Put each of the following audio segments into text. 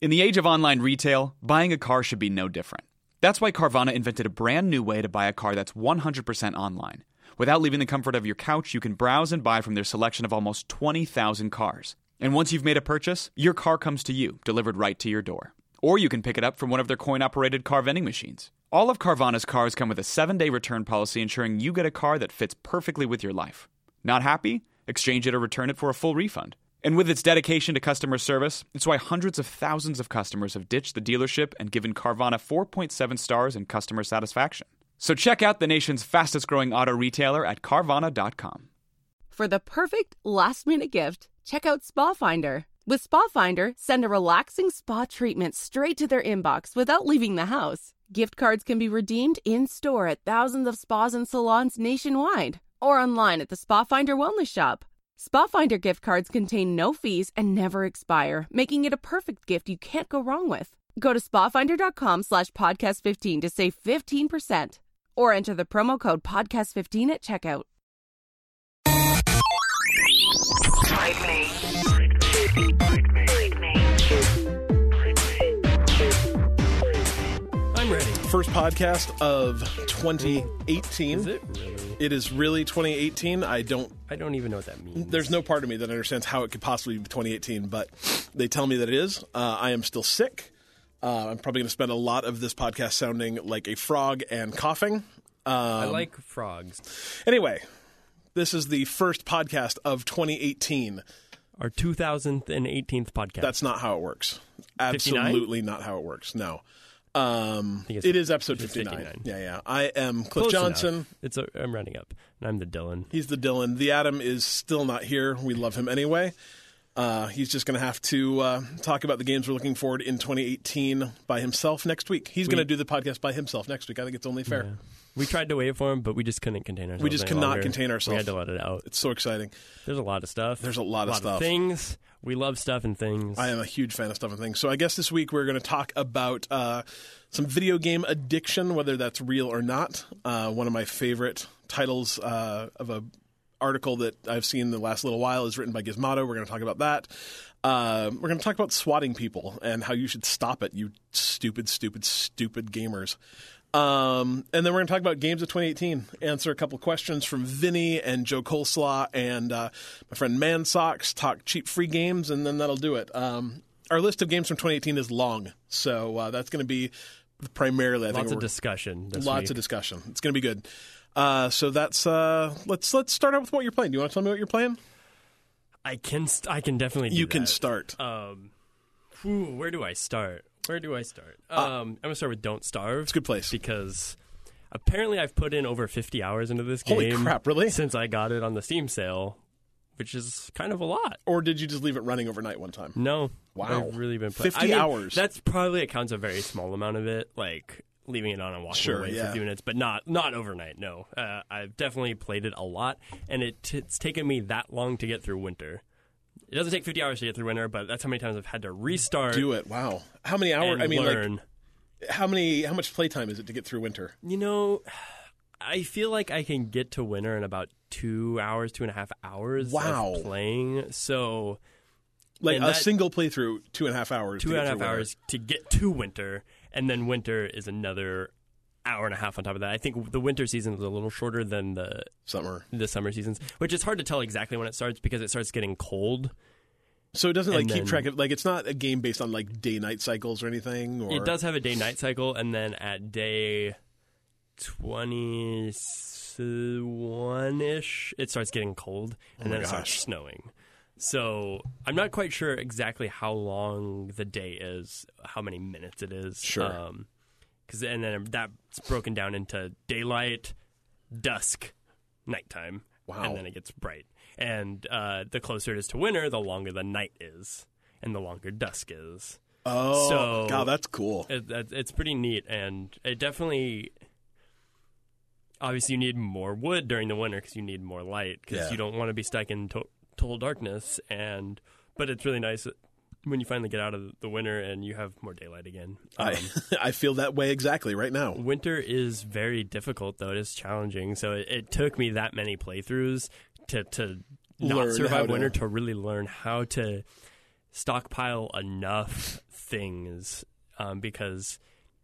In the age of online retail, buying a car should be no different. That's why Carvana invented a brand new way to buy a car that's 100% online. Without leaving the comfort of your couch, you can browse and buy from their selection of almost 20,000 cars. And once you've made a purchase, your car comes to you, delivered right to your door. Or you can pick it up from one of their coin operated car vending machines. All of Carvana's cars come with a seven day return policy ensuring you get a car that fits perfectly with your life. Not happy? Exchange it or return it for a full refund. And with its dedication to customer service, it's why hundreds of thousands of customers have ditched the dealership and given Carvana 4.7 stars in customer satisfaction. So check out the nation's fastest growing auto retailer at Carvana.com. For the perfect last minute gift, check out Spa Finder. With Spa Finder, send a relaxing spa treatment straight to their inbox without leaving the house. Gift cards can be redeemed in store at thousands of spas and salons nationwide or online at the Spa Finder Wellness Shop. Spa Finder gift cards contain no fees and never expire, making it a perfect gift you can't go wrong with. Go to spafinder.com slash podcast15 to save 15% or enter the promo code podcast15 at checkout. Break me. Break me. I'm ready. First podcast of 2018. Is it really? It is really 2018. I don't. I don't even know what that means. There's no part of me that understands how it could possibly be 2018, but they tell me that it is. Uh, I am still sick. Uh, I'm probably going to spend a lot of this podcast sounding like a frog and coughing. I Um, like frogs. Anyway, this is the first podcast of 2018. Our 2018th podcast. That's not how it works. 59? Absolutely not how it works. No. Um, it is episode 59. 59. Yeah, yeah. I am Cliff Close Johnson. enough. It's a, I'm running up, and I'm the Dylan. He's the Dylan. The Adam is still not here. We love him anyway. Uh, he's just going to have to uh, talk about the games we're looking forward in 2018 by himself next week. He's going to do the podcast by himself next week. I think it's only fair. We tried to wait for him, but we just couldn't contain ourselves. We just could not contain ourselves. We had to let it out. It's so exciting. There's a lot of stuff. There's a lot of stuff. things. We love stuff and things. I am a huge fan of stuff and things. So I guess this week we're going to talk about uh, some video game addiction, whether that's real or not. Uh, one of my favorite titles uh, of a article that I've seen the last little while is written by Gizmodo. We're going to talk about that. Uh, we're going to talk about swatting people and how you should stop it, you stupid, stupid, stupid gamers. Um, and then we're going to talk about games of 2018, answer a couple questions from Vinny and Joe Coleslaw and uh, my friend Man Socks, talk cheap free games, and then that'll do it. Um, our list of games from 2018 is long, so uh, that's going to be primarily, I think, Lots of discussion. Lots week. of discussion. It's going to be good. Uh, so that's uh, let's let's start out with what you're playing. Do you want to tell me what you're playing? I can. St- I can definitely. Do You can start. Um, whew, where do I start? Where do I start? Uh, Um, I'm gonna start with Don't Starve. It's a good place. because apparently I've put in over 50 hours into this Holy game. crap, really? Since I got it on the Steam sale, which is kind of a lot. Or did you just leave it running overnight one time? No, Wow. I've really been playing 50 I mean, hours. That's probably accounts a very small amount of it, like leaving it on and walking Sure, away yeah. for a few minutes, but not not overnight. No, uh, I've definitely played it a lot, and it, it's taken me that long to get through winter. It doesn't take 50 hours to get through winter, but that's how many times I've had to restart. Do it. Wow. How many hours? I mean, learn. like how many? How much playtime is it to get through winter? You know, I feel like I can get to winter in about two hours, two and a half hours Wow. of playing. So Like a that- single playthrough, two and a half hours. two and a half winter. hours to get to winter, and then winter is another hour and a half on top of that. I think the winter season is a little shorter than the Summer. the summer seasons, which is hard to tell exactly when it starts because it starts getting cold. So it doesn't like keep then- track of like it's not a game based on like day night cycles or anything. Or It does have a day night cycle, and then at day twenty one ish, it starts getting cold, and Oh then it starts snowing. So I'm not quite sure exactly how long the day is, how many minutes it is. Sure. Um 'cause and then that's broken down into daylight, dusk, nighttime. Wow. And then it gets bright. And uh, the closer it is to winter, the longer the night is, and the longer dusk is. Oh, So- God, that's cool. It, that, it's pretty neat, and it definitely. Obviously, you need more wood during the winter because you need more light because Yeah. you don't want to be stuck in to- total darkness. And but it's really nice when you finally get out of the winter and you have more daylight again. I Um, I feel that way exactly right now. winter is very difficult, though. It is challenging. So it, it took me that many playthroughs to to not Learn survive to- winter to really learn how to stockpile enough things um, because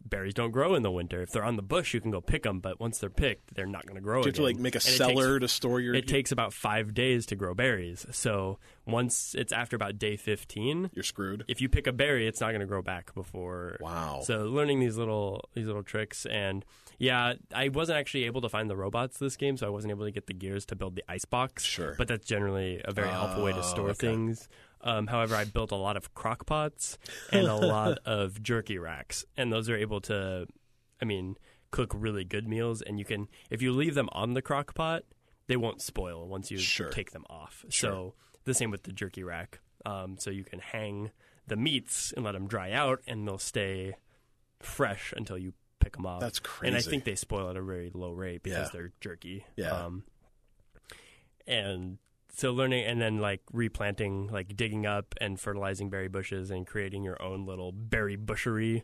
berries don't grow in the winter. If they're on the bush, you can go pick them, but once they're picked, they're not going to grow. Do you have to like make a And cellar takes- to store your It takes about five days to grow berries. So once it's after about day fifteen, you're screwed. if you pick a berry, it's not going to grow back before. Wow. So learning these little these little tricks and yeah, I wasn't actually able to find the robots this game, so I wasn't able to get the gears to build the ice box. Sure. But that's generally a very helpful way to Oh, store okay. things. Um, however, I built a lot of crock pots and a lot of jerky racks, and those are able to, I mean, cook really good meals. And you can, if you leave them on the crock pot, they won't spoil once you Sure. take them off. Sure. So the same with the jerky rack. Um, so you can hang the meats and let them dry out, and they'll stay fresh until you pick them off. That's crazy. And I think they spoil at a very low rate because Yeah. they're jerky. Yeah. Um, and so learning and then like replanting, like digging up and fertilizing berry bushes and creating your own little berry bushery.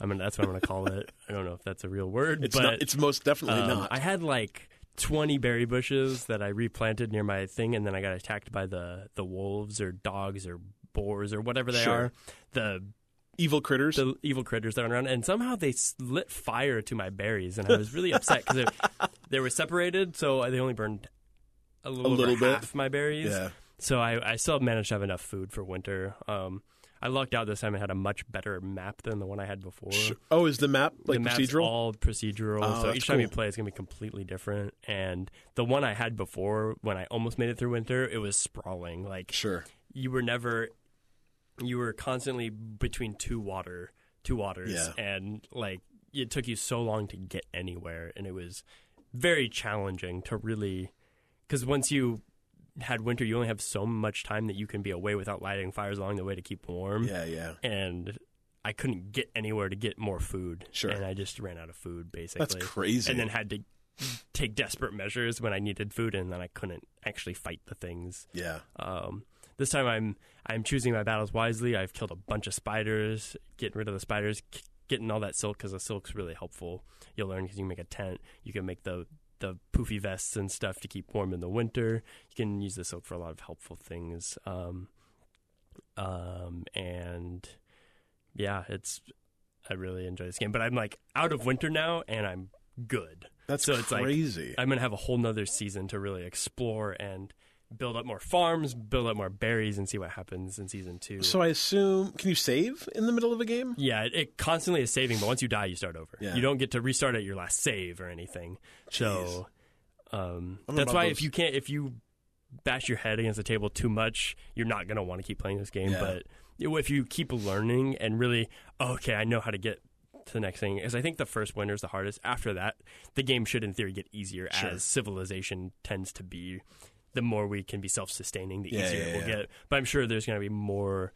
I mean, that's what I'm going to call it. I don't know if that's a real word, It's but not. It's most definitely um, not. I had like 20 berry bushes that I replanted near my thing, and then I got attacked by the the wolves or dogs or boars or whatever they Sure. are. The Evil critters. the evil critters that are around, and somehow they lit fire to my berries, and I was really upset because they were separated, so they only burned a little, over little bit? half my berries. yeah. So I, I still managed to have enough food for winter. Um, I lucked out this time and had a much better map than the one I had before. Oh, is the map like the procedural? all procedural, Oh, so each time you play, it's gonna be completely different. And the one I had before, when I almost made it through winter, it was sprawling. Like Sure. you were never you were constantly between two water two waters Yeah. and like it took you so long to get anywhere and it was very challenging to really because once you had winter you only have so much time that you can be away without lighting fires along the way to keep warm Yeah, yeah. and I couldn't get anywhere to get more food. Sure. And I just ran out of food basically. That's crazy. And then had to take desperate measures when I needed food and then I couldn't actually fight the things. yeah. Um, this time I'm I'm choosing my battles wisely. I've killed a bunch of spiders, getting rid of the spiders, getting all that silk because the silk's really helpful. You'll learn because you can make a tent. You can make the the poofy vests and stuff to keep warm in the winter. You can use the silk for a lot of helpful things. Um, um, and yeah, it's I really enjoy this game. But I'm like out of winter now, and I'm good. That's so it's like crazy. I'm gonna have a whole nother season to really explore and build up more farms, build up more berries, and see what happens in season two. so I assume can you save in the middle of a game? yeah, it, it constantly is saving, but once you die, you start over. Yeah. You don't get to restart at your last save or anything. So um, I don't know that's why those- if you can't, if you bash your head against the table too much, you're not gonna want to keep playing this game. Yeah. But if you keep learning and really, okay, I know how to get to the next thing. Because I think the first winter is the hardest. After that, the game should, in theory, get easier Sure. as civilization tends to be. The more we can be self-sustaining, the Yeah, easier yeah, it will yeah. get. But I'm sure there's going to be more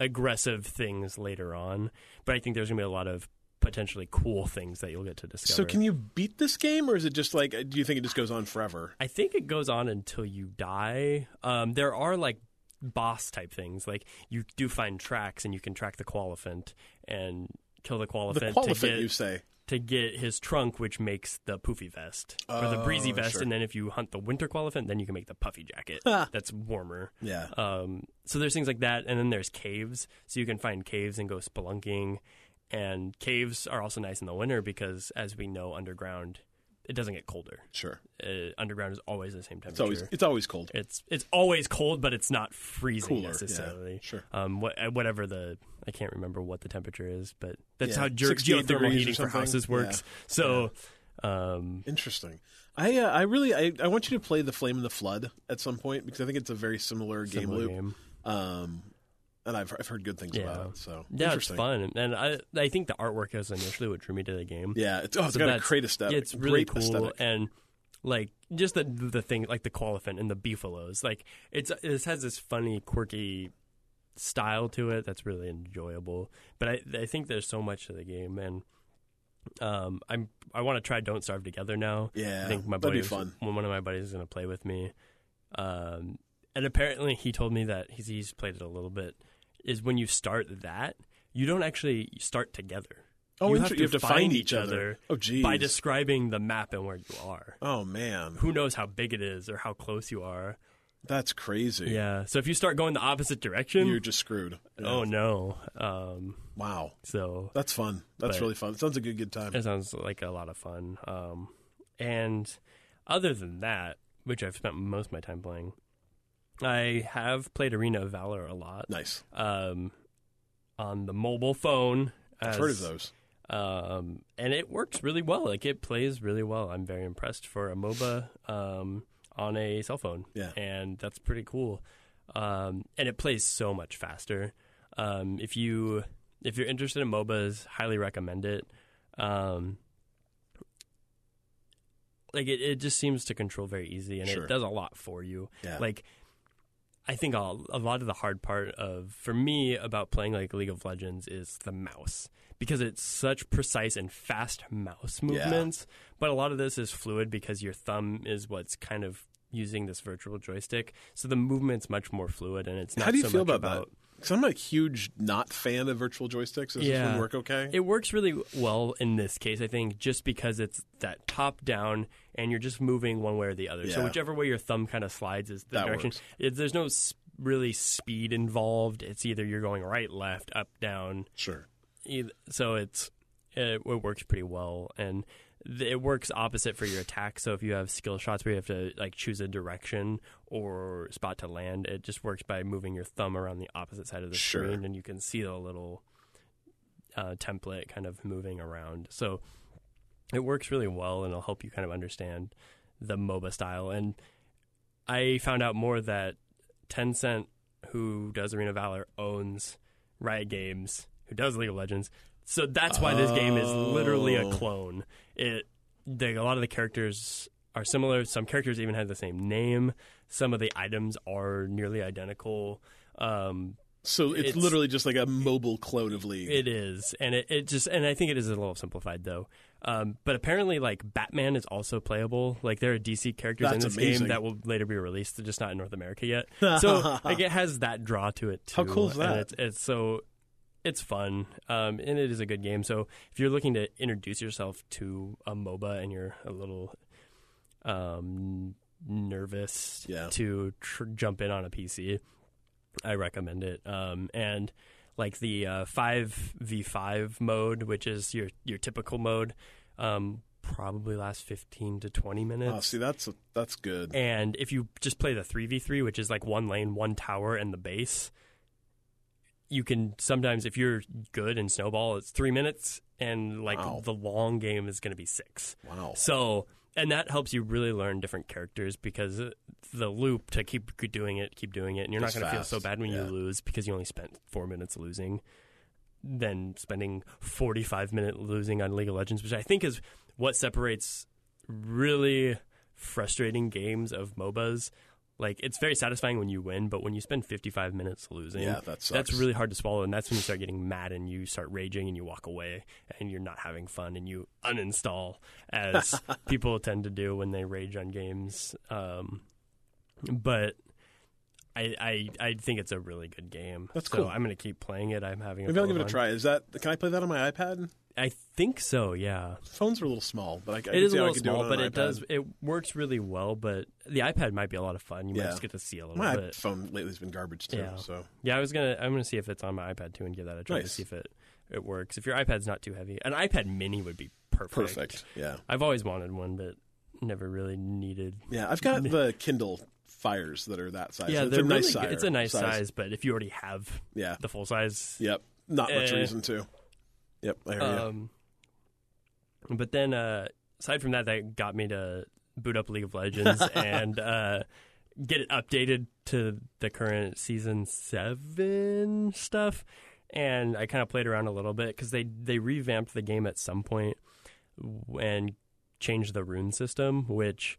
aggressive things later on. But I think there's going to be a lot of potentially cool things that you'll get to discover. So can you beat this game, or is it just like? Do you think it just goes on forever? I think it goes on until you die. Um, there are like boss type things, like you do find tracks, and you can track the Koalefant and kill the Koalefant. The get you say? To get his trunk, which makes the poofy vest or the breezy Oh, vest, sure. and then if you hunt the winter Koalefant, then you can make the puffy jacket. Ah. That's warmer. Yeah. Um, so there's things like that, and then there's caves. So you can find caves and go spelunking. And caves are also nice in the winter because, as we know, underground it doesn't get colder. Sure. Uh, underground is always the same It's temperature. always it's always cold. It's it's always cold, but it's not freezing Cooler, yeah, necessarily. sure. Um, what, whatever the I can't remember what the temperature is, but that's Yeah, how ge- geothermal heating for houses works. So, um, Interesting. I uh, I really I, I want you to play the Flame in the Flood at some point because I think it's a very similar, game loop. game. Um, and I've I've heard good things Yeah. about it. So Yeah, it's fun, and I I think the artwork is initially what drew me to the game. Yeah, it's, oh, it's So got a great aesthetic. Yeah, it's really great cool, aesthetic. and like just the the thing like the Koalefant and the beefaloes. Like it's this has this funny, quirky style to it that's really enjoyable. But I I think there's so much to the game, and um, I'm I want to try Don't Starve Together now. Yeah, I think my buddy, fun. one of my buddies is going to play with me. Um, and apparently he told me that he's, he's played it a little bit. Is when you start that, you don't actually start together. Oh, you, have you to have to find find each other Oh, geez. by describing the map and where you are. Oh man. Who knows how big it is or how close you are? That's crazy. Yeah. So if you start going the opposite direction, You're just screwed. Yeah. oh no. Um, Wow. so That's fun. That's really fun. Sounds like a good time. It sounds like a lot of fun. Um, and other than that, which I've spent most of my time playing, I have played Arena of Valor a lot Nice. um, on the mobile phone. I've heard of those. Um, and it works really well. Like it plays really well. I'm very impressed for a MOBA um, on a cell phone. Yeah. and that's pretty cool. Um, and it plays so much faster. Um, if you if you're interested in MOBAs, highly recommend it. Um, like it, it just seems to control very easy, and Sure. it does a lot for you. Yeah. Like I think a, a lot of the hard part of for me about playing like League of Legends is the mouse because it's such precise and fast mouse movements. But a lot of this is fluid because your thumb is what's kind of using this virtual joystick, so the movement's much more fluid and it's not. How do you so feel much about, that? Because I'm a huge not fan of virtual joysticks. Does this Yeah. one work okay? It works really well in this case, I think, just because it's that top down and you're just moving one way or the other. So whichever way your thumb kind of slides is the That direction. It, there's no s- really speed involved. It's either you're going right, left, up, down. sure. So it's it, it works pretty well and it works opposite for your attack. So if you have skill shots where you have to like choose a direction or spot to land, it just works by moving your thumb around the opposite side of the Sure. screen, and you can see the little uh, template kind of moving around. So it works really well, and it'll help you kind of understand the MOBA style. And I found out more that Tencent, who does Arena Valor, owns Riot Games, who does League of Legends. So that's why this game is literally a Oh. clone. It the, a lot of the characters are similar. Some characters even have the same name. Some of the items are nearly identical. Um, So it's, It's- literally just like a mobile clone of League. it is, and it, it just, and I think it is a little simplified though. Um, but apparently, like Batman is also playable. Like there are DC characters in this amazing. game that will later be released, just not in North America yet. So like it has that draw to it too. How cool is And that? it's, it's so it's fun, um, and it is a good game. So if you're looking to introduce yourself to a MOBA and you're a little um, nervous Yeah. to tr- jump in on a PC, I recommend it. Um, and like the uh, five v five mode, which is your your typical mode, um, probably lasts fifteen to twenty minutes. Oh, see, that's that's good. And if you just play the 3v3, which is like one lane, one tower, and the base, you can sometimes, if you're good in Snowball, it's three minutes, and like Wow. the long game is going to be six. Wow. So, and that helps you really learn different characters because the loop to keep doing it, keep doing it, and you're not going to feel so bad when yeah. you lose because you only spent four minutes losing. Than spending 45 minute losing on League of Legends, which I think is what separates really frustrating games of MOBAs. Like it's very satisfying when you win, but when you spend 55 minutes losing, Yeah, that sucks. that's really hard to swallow. And that's when you start getting mad and you start raging and you walk away and you're not having fun and you uninstall, as people tend to do when they rage on games. Um, but I, I I think it's a really good game. That's so cool. I'm going to keep playing it. I'm having. Maybe I'll give it a try. Is that can I play that on my iPad? I think so. Yeah. Phones are a little small, but I, I It is a little small, on but it iPad. does it works really well. But the iPad might be a lot of fun. You might just get to see a little My bit. My phone lately has been garbage too. Yeah. So Yeah, I was gonna I'm gonna see if it's on my iPad too and give that a try to see if it it works. If your iPad's not too heavy, an iPad Mini would be perfect. perfect. Yeah. I've always wanted one, but never really needed. Yeah. I've got the Kindle Fires that are that size. yeah, it's they're a nice really size. It's a nice size. but if you already have Yeah. the full size, Yep. Not much Eh. reason to. Yep. I hear you. Um, but then, uh, aside from that, that got me to boot up League of Legends and uh, get it updated to the current season seven stuff. And I kind of played around a little bit because they they revamped the game at some point and changed the rune system, which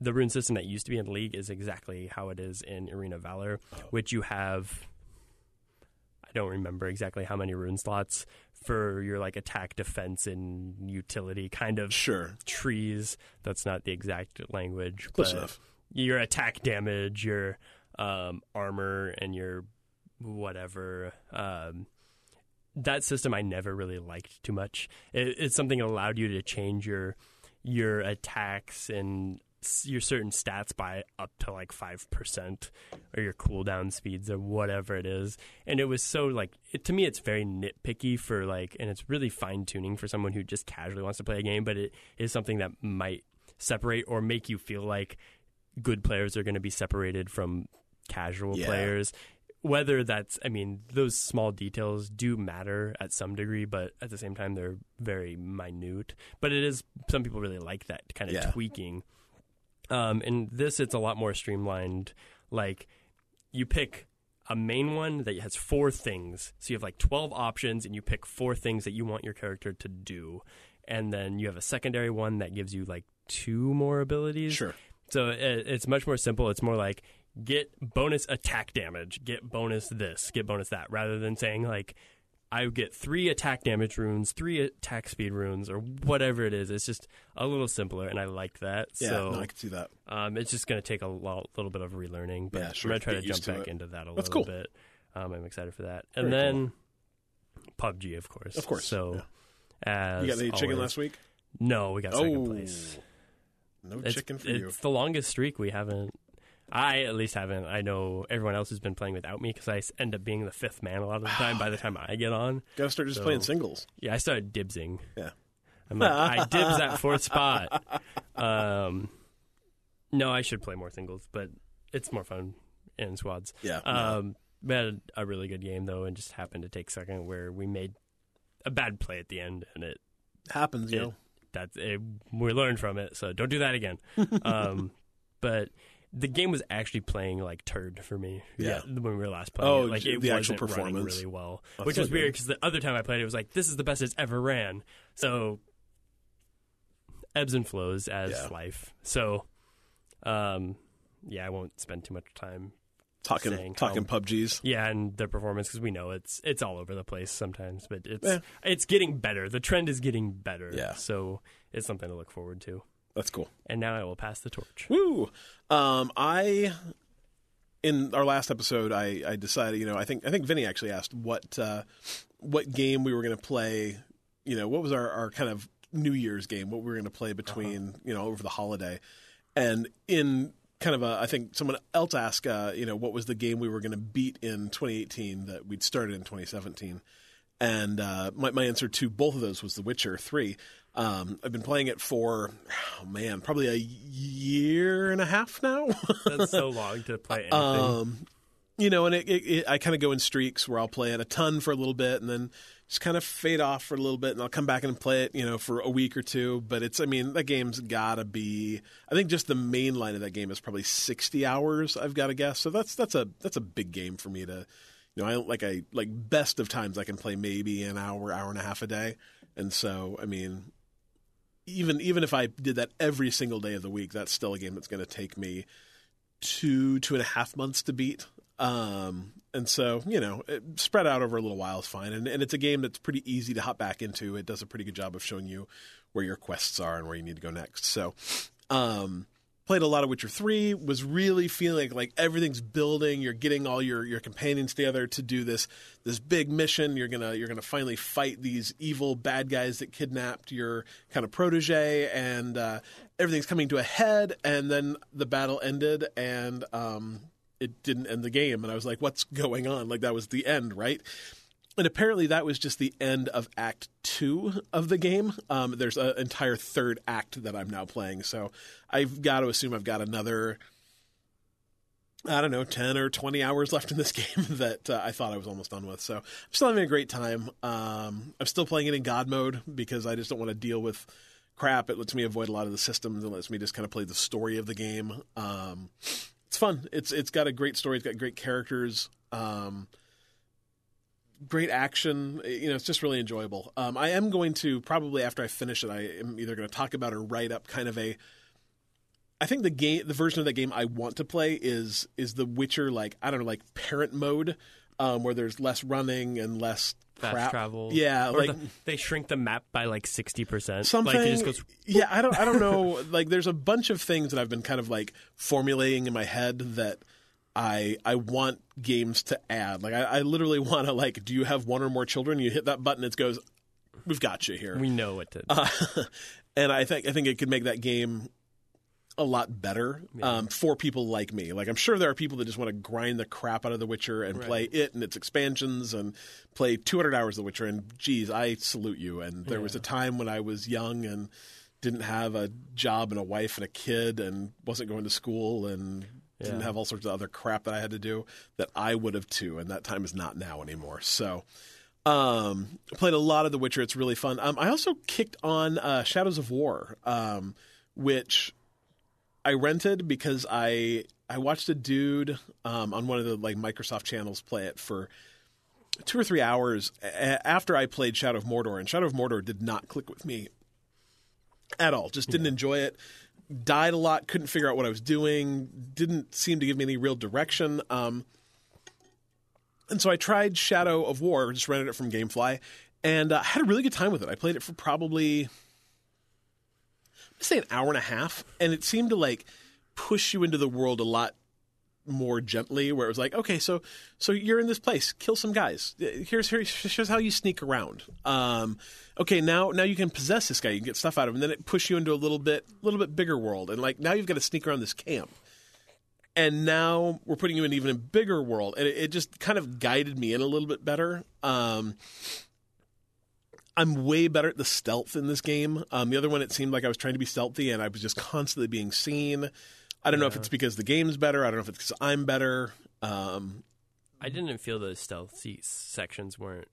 the rune system that used to be in League is exactly how it is in Arena of Valor, which you have. I don't remember exactly how many rune slots for your like attack, defense, and utility kind of Sure. trees. That's not the exact language. Close but enough. Your attack damage, your um, armor, and your whatever. Um, that system I never really liked too much. It, it's something that allowed you to change your your attacks and your certain stats by up to like five percent, or your cooldown speeds, or whatever it is. And it was so like it, to me, it's very nitpicky for like, and it's really fine tuning for someone who just casually wants to play a game. But it is something that might separate or make you feel like good players are going to be separated from casual Yeah. players whether that's i mean those small details do matter at some degree but at the same time they're very minute but it is some people really like that kind of Yeah. tweaking um in this it's a lot more streamlined like you pick a main one that has four things so you have like 12 options and you pick four things that you want your character to do and then you have a secondary one that gives you like two more abilities Sure. so it, it's much more simple. It's more like get bonus attack damage, get bonus this, get bonus that, rather than saying like I would get three attack damage runes, three attack speed runes, or whatever it is. It's just a little simpler, and I like that. Yeah, so no, I can see that. um, it's just going to take a little bit of relearning, but Yeah, sure. I'm going to try to jump to back it. into that a That's little cool. bit. Um, I'm excited for that, and Very then PUBG, of course, Of course, So, as You got any chicken always- last week? No, we got second Oh, place. no It's, chicken for it's you. It's the longest streak we haven't. I at least haven't. I know everyone else has been playing without me because I end up being the fifth man a lot of the time. by the time I get on, Got to start just so- playing singles. yeah, I started dibsing. Yeah. I'm like, I dibs that fourth spot. Um, no, I should play more singles, but it's more fun in squads. Yeah. Um, we had a really good game though, and just happened to take second where we made a bad play at the end, and it happens, you it- know. that's it, we learned from it, so don't do that again. um, but the game was actually playing like turd for me. Yeah. when we were last playing. Oh, it. like it the actual performance. really well, That's which so was weird because the other time I played it, it was like this is the best it's ever ran. So ebbs and flows as Yeah. life. So, um, yeah, I won't spend too much time Talking talking how- PUBGs. yeah, and their performance because we know it's it's all over the place sometimes, but it's Yeah. it's getting better. The trend is getting better. Yeah. So it's something to look forward to. That's cool. And now I will pass the torch. Woo! Um, I in our last episode, I, I decided, you know, I think I think Vinny actually asked what uh, what game we were going to play. You know, what was our, our kind of New Year's game? What we were going to play between you know over the holiday, and in kind of a, I think someone else asked, uh, you know, what was the game we were going to beat in 2018 that we'd started in 2017. And uh, my, my answer to both of those was The Witcher 3. Um, I've been playing it for, oh man, probably a year and a half now. That's so long to play anything. um, you know, and it, it, it, I kind of go in streaks where I'll play it a ton for a little bit and then just kind of fade off for a little bit and I'll come back and play it, you know, for a week or two. But it's, I mean, that game's got to be, I think just the main line of that game is probably 60 hours, I've got to guess. So that's, that's a, that's a big game for me to, you know, I like I like best of times I can play maybe an hour, hour and a half a day, and so I mean, even even if I did that every single day of the week, that's still a game that's going to take me two two and a half months to beat. Um, and so you know, spread out over a little while is fine, and and it's a game that's pretty easy to hop back into. It does a pretty good job of showing you where your quests are and where you need to go next. So, um, played a lot of Witcher 3, was really feeling like everything's building, you're getting all your, your companions together to do this this big mission. You're gonna you're gonna finally fight these evil bad guys that kidnapped your kind of protege and uh, everything's coming to a head and then the battle ended and um, it didn't end the game and I was like, what's going on? Like that was the end, right? And apparently that was just the end of Act Two of the game. Um, there's an entire third act that I'm now playing, so I've got to assume I've got another, I don't know, ten or twenty hours left in this game that uh, I thought I was almost done with. So I'm still having a great time. Um, I'm still playing it in God mode because I just don't want to deal with crap. It lets me avoid a lot of the systems and lets me just kind of play the story of the game. Um, it's fun. It's it's got a great story. It's got great characters. Um, great action. You know, it's just really enjoyable. Um, I am going to probably after I finish it, I am either going to talk about or write up kind of a. I think the game, the version of that game I want to play is is the Witcher like I don't know like parent mode, um, where there's less running and less Fast crap. travel. Yeah, Or like the- they shrink the map by like sixty percent. something. Like it just goes. yeah, I don't. I don't know. like, there's a bunch of things that I've been kind of like formulating in my head that I I want games to add. Like, I, I literally want to like, do you have one or more children? You hit that button, it goes, we've got you here. We know what to. Uh, and I think I think it could make that game a lot better um, for people like me. Like I'm sure there are people that just want to grind the crap out of The Witcher and play it and its expansions and play 200 hours of The Witcher. And geez, I salute you. And there was a time when I was young and didn't have a job and a wife and a kid and wasn't going to school and didn't have all sorts of other crap that I had to do that I would have too. And that time is not now anymore. So. Um, I played a lot of The Witcher. It's really fun. Um, I also kicked on uh, Shadows of War, um, which I rented because I I watched a dude um, on one of the like Microsoft channels play it for two or three hours a- after I played Shadow of Mordor, and Shadow of Mordor did not click with me at all. Just didn't enjoy it. Died a lot. Couldn't figure out what I was doing. Didn't seem to give me any real direction. Um, and so I tried Shadow of War, just rented it from GameFly, and uh, had a really good time with it. I played it for probably, let's say, an hour and a half, and it seemed to like push you into the world a lot more gently. Where it was like, okay, so so you're in this place, kill some guys. Here's here's, here's how you sneak around. Um, okay, now now you can possess this guy, you can get stuff out of him, and then it push you into a little bit a little bit bigger world, and like now you've got to sneak around this camp. And now we're putting you in even a bigger world. And it, it just kind of guided me in a little bit better. Um, i'm way better at the stealth in this game. Um, the other one it seemed like i was trying to be stealthy and i was just constantly being seen i don't know if it's because the game's better i don't know if it's because i'm better um, I didn't feel those stealth se- sections weren't.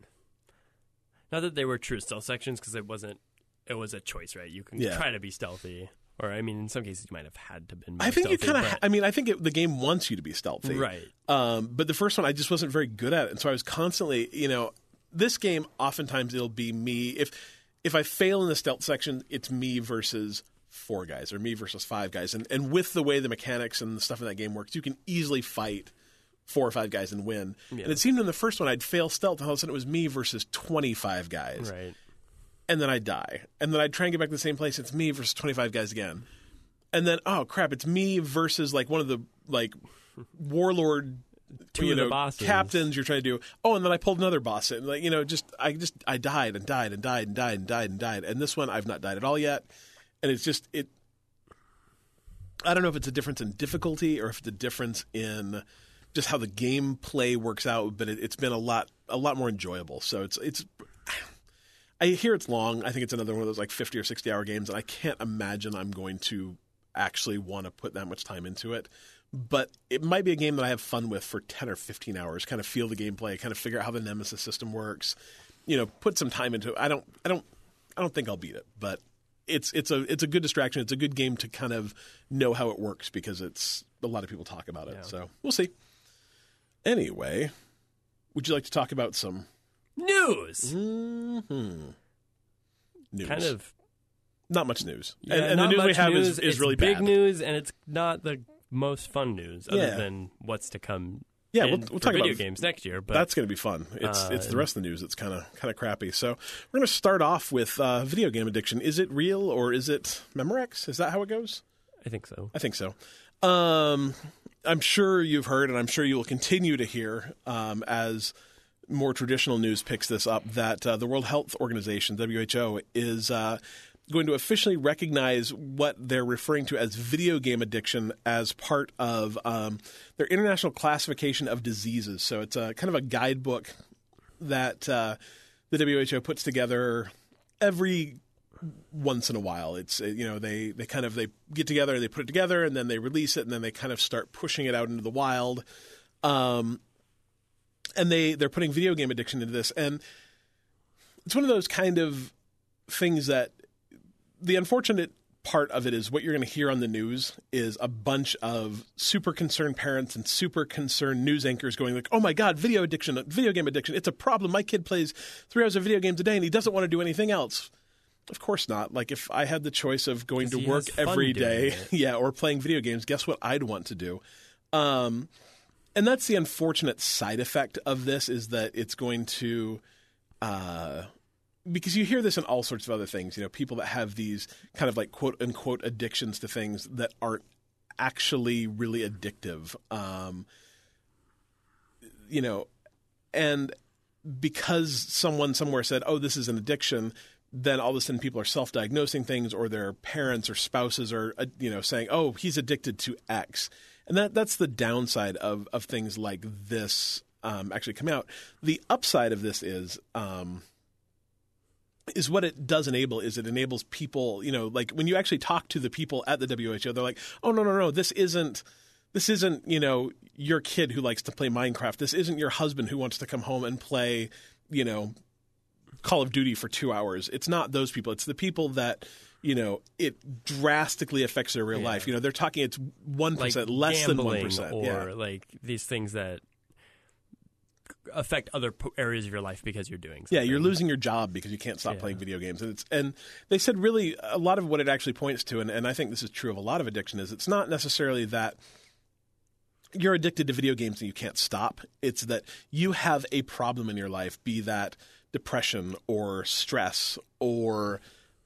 Not that they were true stealth sections because it wasn't. It was a choice, right? You can Yeah. try to be stealthy, or I mean, in some cases you might have had to been. More i think you kind of but- i mean i think it, the game wants you to be stealthy right. Um, but the first one, I just wasn't very good at it, and so I was constantly, you know, this game. Oftentimes, it'll be me if if I fail in the stealth section, it's me versus four guys or me versus five guys, and and with the way the mechanics and the stuff in that game works, you can easily fight four or five guys and win. And it seemed in the first one I'd fail stealth, and all of a sudden it was me versus twenty five guys, Right. and then I'd die, and then I'd try and get back to the same place. It's me versus twenty five guys again, and then oh crap, it's me versus like one of the like warlord Two you of the know, bosses. captains you're trying to do. Oh, and then I pulled another boss in. Like, you know, just I just I died and died and died and died and died and died. And this one I've not died at all yet. And it's just it I don't know if it's a difference in difficulty or if it's a difference in just how the gameplay works out, but it, it's been a lot a lot more enjoyable. So it's it's I hear it's long. I think it's another one of those like 50 or 60 hour games and I can't imagine I'm going to actually want to put that much time into it but it might be a game that I have fun with for 10 or 15 hours, kind of feel the gameplay, kind of figure out how the Nemesis system works, you know, put some time into it. I don't I don't I don't think I'll beat it, but it's it's a it's a good distraction. It's a good game to kind of know how it works because it's a lot of people talk about it. So, we'll see. Anyway, would you like to talk about some News. Mm-hmm. news? Kind of. not much news. Yeah, and and the news we have news. is, is It's really big bad. news, and it's not the most fun news, other Yeah. than what's to come. Yeah, we'll- we'll talk video about- games next year. But That's going to be fun. It's Uh, it's the rest of the news that's kind of kind of crappy. So we're going to start off with uh, video game addiction. Is it real or is it Memorex? Is that how it goes? I think so. I think so. Um, I'm sure you've heard, and I'm sure you will continue to hear um, as more traditional news picks this up that uh, the World Health Organization (WHO) is uh, going to officially recognize what they're referring to as video game addiction as part of um, their international classification of diseases. So it's a kind of a guidebook that uh, the WHO puts together every once in a while. It's uh, you know they they kind of they get together, and they put it together, and then they release it, and then they kind of start pushing it out into the wild. Um, and they they're putting video game addiction into this, and it's one of those kind of things that the unfortunate part of it is what you're going to hear on the news is a bunch of super concerned parents and super concerned news anchors going like, "Oh my god, video addiction, video game addiction, it's a problem. My kid plays 3 hours of video games a day and he doesn't want to do anything else." Of course not. Like if I had the choice of going to work every day, yeah, or playing video games, guess what I'd want to do? Um, and that's the unfortunate side effect of this is that it's going to uh, because you hear this in all sorts of other things you know people that have these kind of like quote unquote addictions to things that aren't actually really addictive um, you know and because someone somewhere said oh this is an addiction then all of a sudden people are self-diagnosing things, or their parents or spouses are, uh, you know, saying, "Oh, he's addicted to X," and that that's the downside of of things like this um, actually come out. The upside of this is. Um, is what it does enable is it enables people you know like when you actually talk to the people at the WHO they're like oh no no no this isn't this isn't you know your kid who likes to play Minecraft. This isn't your husband who wants to come home and play you know Call of Duty for 2 hours. It's not those people. It's the people that you know it drastically affects their real Yeah. life. You know they're talking it's 1% like less than 1% or yeah. like these things that affect other areas of your life because you're doing. So. Yeah, you're losing your job because you can't stop Yeah. playing video games. And it's and they said really a lot of what it actually points to, and, and I think this is true of a lot of addiction, is it's not necessarily that you're addicted to video games and you can't stop. It's that you have a problem in your life, be that depression or stress or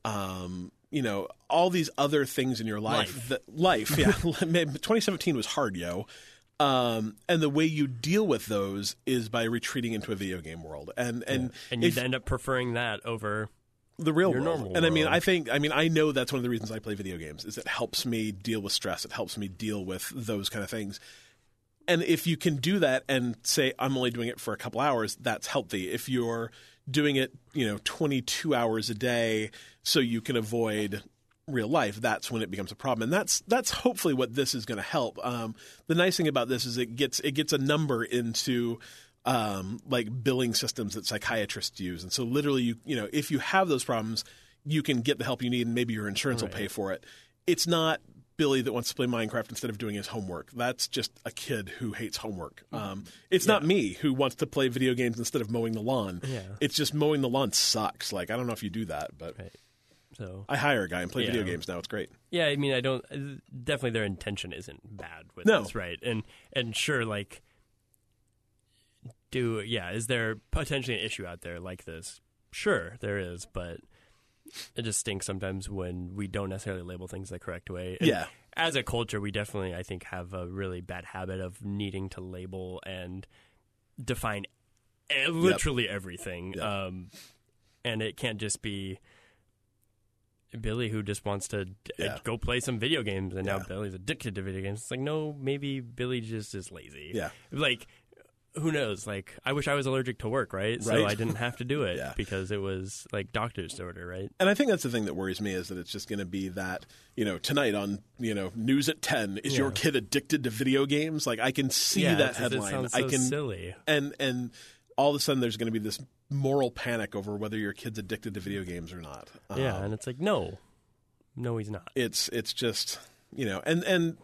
um, you know, all these other things in your life. Life. That, life, yeah. 2017 was hard, yo. Um, and the way you deal with those is by retreating into a video game world. And and and you end up preferring that over. the real your world. and I mean, world. I think, I mean, I know that's one of the reasons I play video games is it helps me deal with stress. It helps me deal with those kind of things. And if you can do that and say I'm only doing it for a couple hours, that's healthy. If you're doing it, you know, 22 hours a day so you can avoid real life, that's when it becomes a problem. And that's that's hopefully what this is going to help. Um, the nice thing about this is it gets it gets a number into um, like billing systems that psychiatrists use, and so literally, you you know, if you have those problems, you can get the help you need, and maybe your insurance will pay for it. It's not Billy that wants to play Minecraft instead of doing his homework. That's just a kid who hates homework. Um, it's not me who wants to play video games instead of mowing the lawn. Yeah. It's just mowing the lawn sucks. Like I don't know if you do that, but Right. So I hire a guy and play video games now. It's great. yeah, I mean, I don't. uh, Definitely, their intention isn't bad with No. this, right? And and sure, like, do yeah, is there potentially an issue out there like this? Sure, there is, but it just stinks sometimes when we don't necessarily label things the correct way. And Yeah. as a culture, we definitely, I think, have a really bad habit of needing to label and define literally everything. Yep. Um, and it can't just be Billy who just wants to uh, Yeah. go play some video games, and now Billy's addicted to video games. It's like, no, maybe Billy just is lazy. Yeah. Like, who knows? Like, I wish I was allergic to work, right? So I didn't have to do it Yeah. because it was like doctor's order, right? And I think that's the thing that worries me is that it's just going to be that you know tonight on you know news at ten is your kid addicted to video games? Like I can see yeah, that headline. so I can silly. and and all of a sudden there's going to be this moral panic over whether your kid's addicted to video games or not. Yeah, Um, and it's like, no, no, he's not. it's it's just you know and and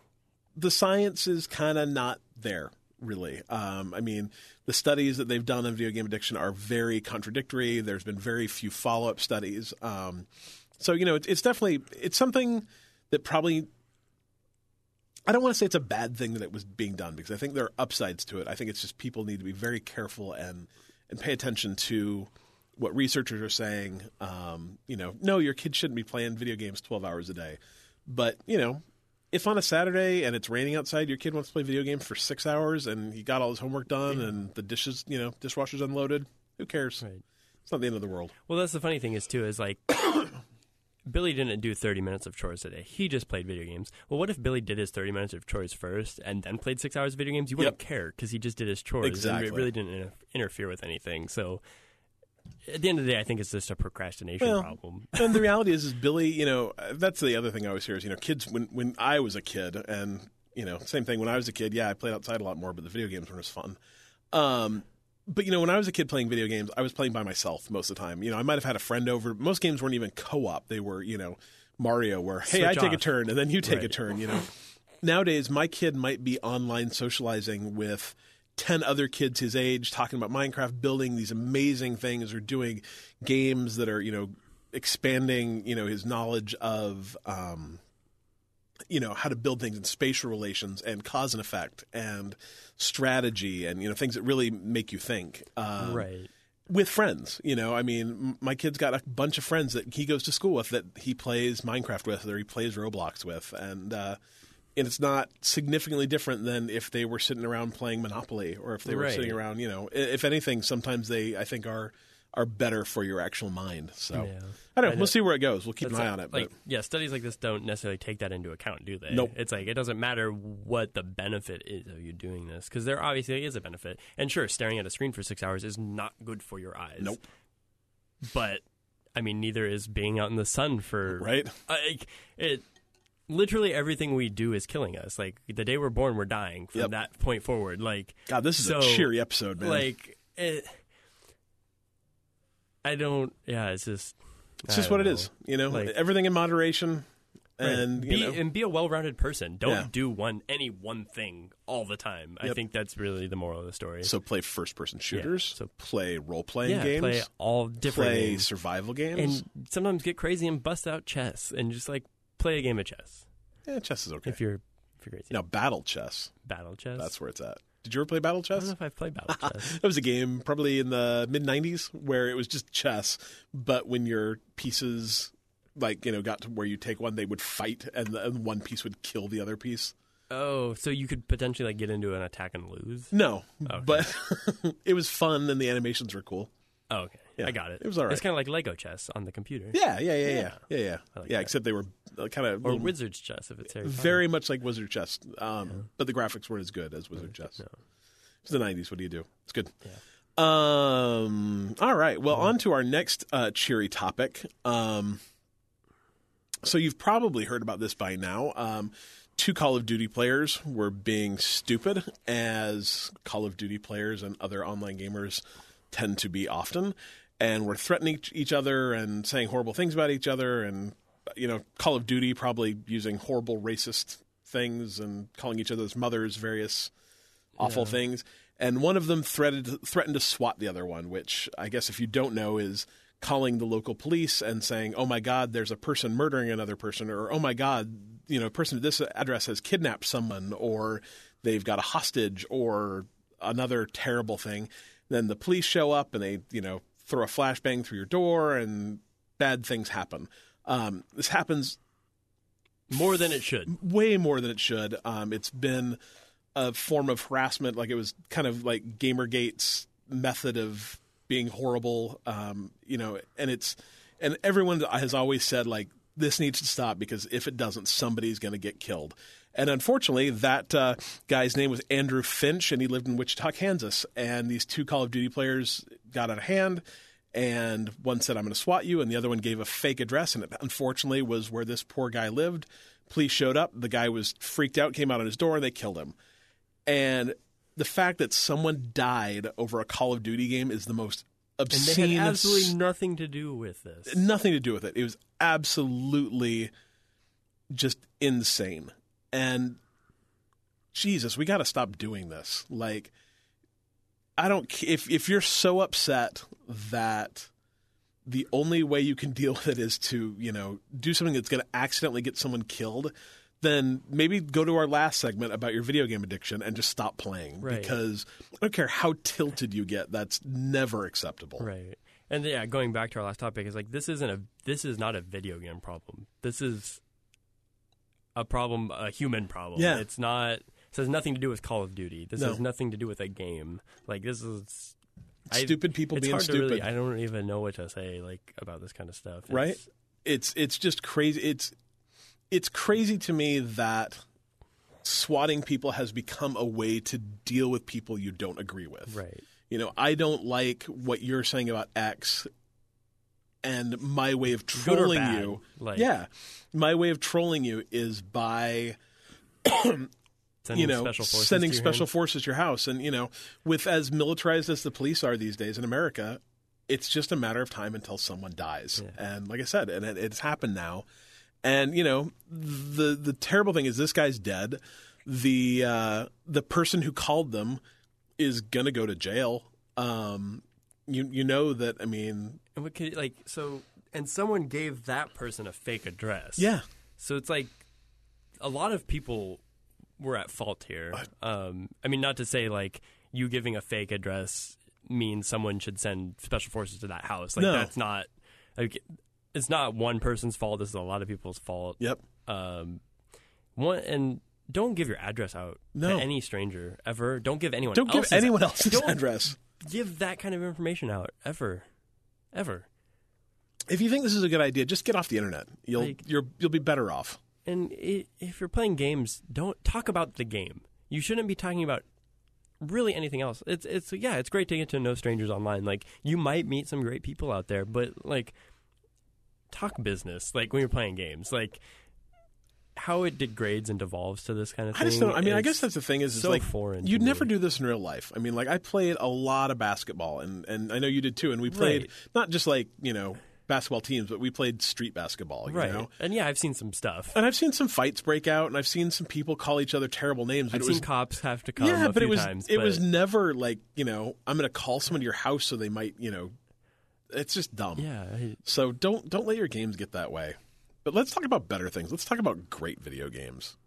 the science is kind of not there really. Um, i mean the studies that they've done on video game addiction are very contradictory. There's been very few follow-up studies. Um, so you know it's, it's definitely it's something that probably i don't want to say it's a bad thing that it was being done because i think there are upsides to it. I think it's just people need to be very careful and and pay attention to what researchers are saying. Um, you know, no, your kid shouldn't be playing video games 12 hours a day. But, you know, if on a Saturday and it's raining outside, your kid wants to play video games for six hours and he got all his homework done and the dishes, you know, dishwasher's unloaded, who cares? Right. It's not the end of the world. Well, that's the funny thing is too is like Billy didn't do 30 minutes of chores today. He just played video games. Well, what if Billy did his 30 minutes of chores first and then played six hours of video games? You wouldn't Yep. care because he just did his chores. Exactly. It really didn't inter- interfere with anything. So at the end of the day, I think it's just a procrastination Well, problem. and the reality is, is Billy. You know, that's the other thing I always hear is, you know, kids. When when I was a kid, and you know, same thing. When I was a kid, yeah, I played outside a lot more, but the video games weren't as fun. Um, but you know, when I was a kid playing video games, I was playing by myself most of the time. You know, I might have had a friend over. Most games weren't even co-op; they were, you know, Mario, where hey, I Switch take a turn and then you take a turn. You know, nowadays my kid might be online socializing with 10 other kids his age talking about Minecraft, building these amazing things or doing games that are, you know, expanding, you know, his knowledge of, um, you know, how to build things in spatial relations and cause and effect and strategy and, you know, things that really make you think. Um, right. with friends. You know, I mean, my kid's got a bunch of friends that he goes to school with that he plays Minecraft with or he plays Roblox with, and uh, and it's not significantly different than if they were sitting around playing Monopoly or if they were Right. sitting around. You know, if anything, sometimes they I think are are better for your actual mind. So Yeah. I don't know. I know. We'll see where it goes. We'll keep That's an eye like- on it. Like, but yeah, studies like this don't necessarily take that into account, do they? Nope. It's like it doesn't matter what the benefit is of you doing this because there obviously is a benefit. And sure, staring at a screen for six hours is not good for your eyes. Nope. But I mean, neither is being out in the sun for right? Uh, like it. Literally everything we do is killing us. Like the day we're born, we're dying. From Yep. that point forward, like God, this is So, a cheery episode, man. like it. I don't. Yeah, it's just. it's just what it know. is. You know, Like- everything in moderation, Right. and be you know, and be a well-rounded person. Don't Yeah. do one any one thing all the time. I think that's really the moral of the story. so play first-person shooters, so- play role-playing yeah, games, play all different play games, survival games. and sometimes get crazy and bust out chess and just like play a game of chess yeah, chess is okay. if you're if you're crazy. Now, battle chess. Battle chess. That's where it's at. Did you ever play battle Chess? I don't know if I've played battle chess. That was a game probably in the mid '90s where it was just chess, but when your pieces, like you know, got to where you take one, they would fight, and, the, and one piece would kill the other piece. Oh, so you could potentially like get into an attack and lose. No, Okay. but it was fun, and the animations were cool. Oh, okay, I got it. it was all right. It's kind of like Lego chess on the computer, Yeah, yeah, yeah, yeah, Yeah. yeah, yeah. I like yeah that. except they were kind of or Wizard's chess if it's Harry Potter. very much like Wizard Chess, um, but the graphics weren't as good as Wizard Chess. No. It's the '90s. What do you do? It's good. Um. All right. Well, on to our next uh, cheery topic. Um. So you've probably heard about this by now. Um, two Call of Duty players were being stupid, as Call of Duty players and other online gamers tend to be often, and were threatening each- other and saying horrible things about each other, and you know, Call of Duty probably using horrible racist things and calling each other's mothers various awful things. And one of them threatened threatened to swat the other one, which I guess if you don't know is calling the local police and saying, "Oh my God, there's a person murdering another person," or "Oh my God, you know, a person at this address has kidnapped someone," or they've got a hostage, or another terrible thing. Then the police show up and they, you know, throw a flashbang through your door, and bad things happen. Um, this happens more than it should. way more than it should. Um, it's been a form of harassment, like it was kind of like GamerGate's method of being horrible. Um, you know, and it's and everyone has always said like this needs to stop because if it doesn't, somebody's going to get killed. And unfortunately, that uh, guy's name was Andrew Finch, and he lived in Wichita, Kansas. And these two Call of Duty players got out of hand, and one said, I'm going to swat you, and the other one gave a fake address, and it unfortunately was where this poor guy lived. Police showed up. The guy was freaked out, came out on his door, and they killed him. And the fact that someone died over a Call of Duty game is the most And they obscene. had absolutely nothing to do with this. nothing to do with it. It was absolutely just insane. And Jesus, we got to stop doing this. Like, I don't. If if you're so upset that the only way you can deal with it is to you know do something that's going to accidentally get someone killed, then maybe go to our last segment about your video game addiction and just stop playing. Right. Because I don't care how tilted you get, that's never acceptable. Right. And yeah, going back to our last topic is like this isn't a this is not a video game problem. This is a problem, a human problem. Yeah. It's not. This has nothing to do with Call of Duty. This No. has nothing to do with a game. Like this is Stupid people being stupid. Really, I don't even know what to say like about this kind of stuff. It's- right it's it's just crazy it's it's crazy to me that swatting people has become a way to deal with people you don't agree with Right. you know i don't like what you're saying about x and my way of trolling bad, you like- yeah my way of trolling you is by Sending you know, special forces sending to special forces to your house. And, you know, with as militarized as the police are these days in America, it's just a matter of time until someone dies. And like I said, and it, it's happened now. And, you know, the the terrible thing is this guy's dead. The uh, the person who called them is gonna go to jail. Um, you you know that I mean could like so, and someone gave that person a fake address. yeah So it's like a lot of people were at fault here. Um, I mean, not to say like you giving a fake address means someone should send special forces to that house. Like No. that's not like it's not one person's fault. This is a lot of people's fault. yep Um, one and don't give your address out No. to any stranger ever. Don't give anyone. don't give else's- anyone else's don't address. Give that kind of information out ever. ever. If you think this is a good idea, just get off the internet. You'll Like- you're, you'll be better off. And i if you're playing games, don't talk about the game. You shouldn't be talking about really anything else. It's it's yeah, it's great to get to know strangers online. Like you might meet some great people out there, but like talk business. Like when you're playing games, like how it degrades and devolves to this kind of thing. I just don't. I mean, I guess that's the thing is, so like foreign. you'd never do this in real life. I mean, like I played a lot of basketball, and and I know you did too. And we played Right. not just like you know basketball teams, but we played street basketball. You right. know? And yeah, I've seen some stuff. And I've seen some fights break out, and I've seen some people call each other terrible names. I've it seen was, cops have to come yeah, but it was times. it but was never like you know I'm going to call someone to your house so they might you know. It's just dumb. yeah. I- So don't don't let your games get that way. But let's talk about better things. Let's talk about great video games.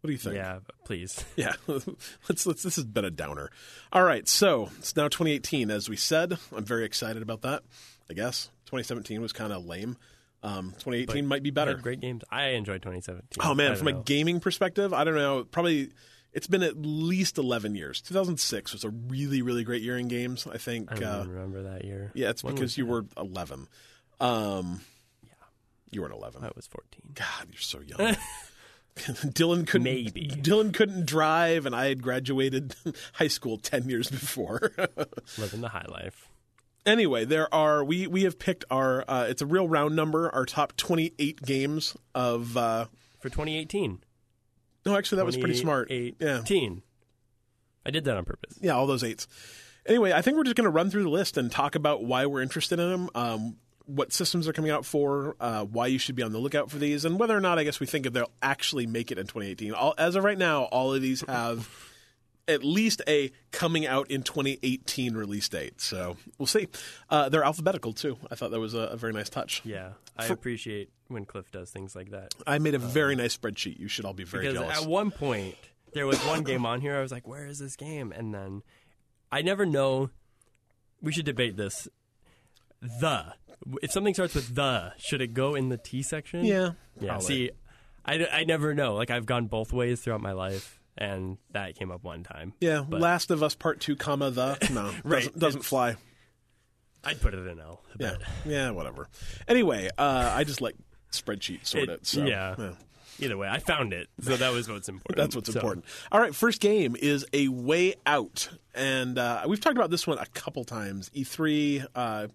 What do you think? Yeah, please. Yeah, let's let's. This has been a downer. All right, so it's now 2018. As we said, I'm very excited about that. I guess 2017 was kind of lame. Um, 2018 might be better. Great games. I enjoyed 2017. Oh man, from a gaming perspective, I don't know. Probably it's been at least 11 years. 2006 was a really really great year in games. I think. I don't uh, even remember that year. yeah, it's When because you that? were 11. Um, yeah, you weren't 11. I was 14. God, you're so young. Dylan couldn't Maybe. Dylan couldn't drive, and I had graduated high school ten years before. Living the high life. Anyway, there are we we have picked our uh, it's a real round number our top twenty eight games of uh, For 2018. no actually that was pretty smart 18. yeah I did that on purpose. yeah all those eights. Anyway, I think we're just going to run through the list and talk about why we're interested in them. Um, what systems are coming out for, uh, why you should be on the lookout for these, and whether or not I guess we think if they'll actually make it in 2018. All, as of right now, all of these have at least a coming out in 2018 release date. So we'll see. Uh, they're alphabetical too. I thought that was a, a very nice touch. Yeah. I appreciate when Cliff does things like that. I made a very nice spreadsheet. You should all be very Because jealous. at one point, there was one game on here. I was like, where is this game? And then I never know. We should debate this. The. If something starts with the, should it go in the T section? yeah, Yeah. probably. See, I, I never know. Like, I've gone both ways throughout my life, and that came up one time. yeah. but- Last of Us Part Two, comma the no Right. doesn't, doesn't fly. I'd put it in L. Yeah, yeah, whatever. Anyway, uh, I just like spreadsheet sort It- it. So, yeah. Either way, I found it, so that was what's important. That's what's So, important. All right, first game is A Way Out. And uh, we've talked about this one a couple times. E3 uh,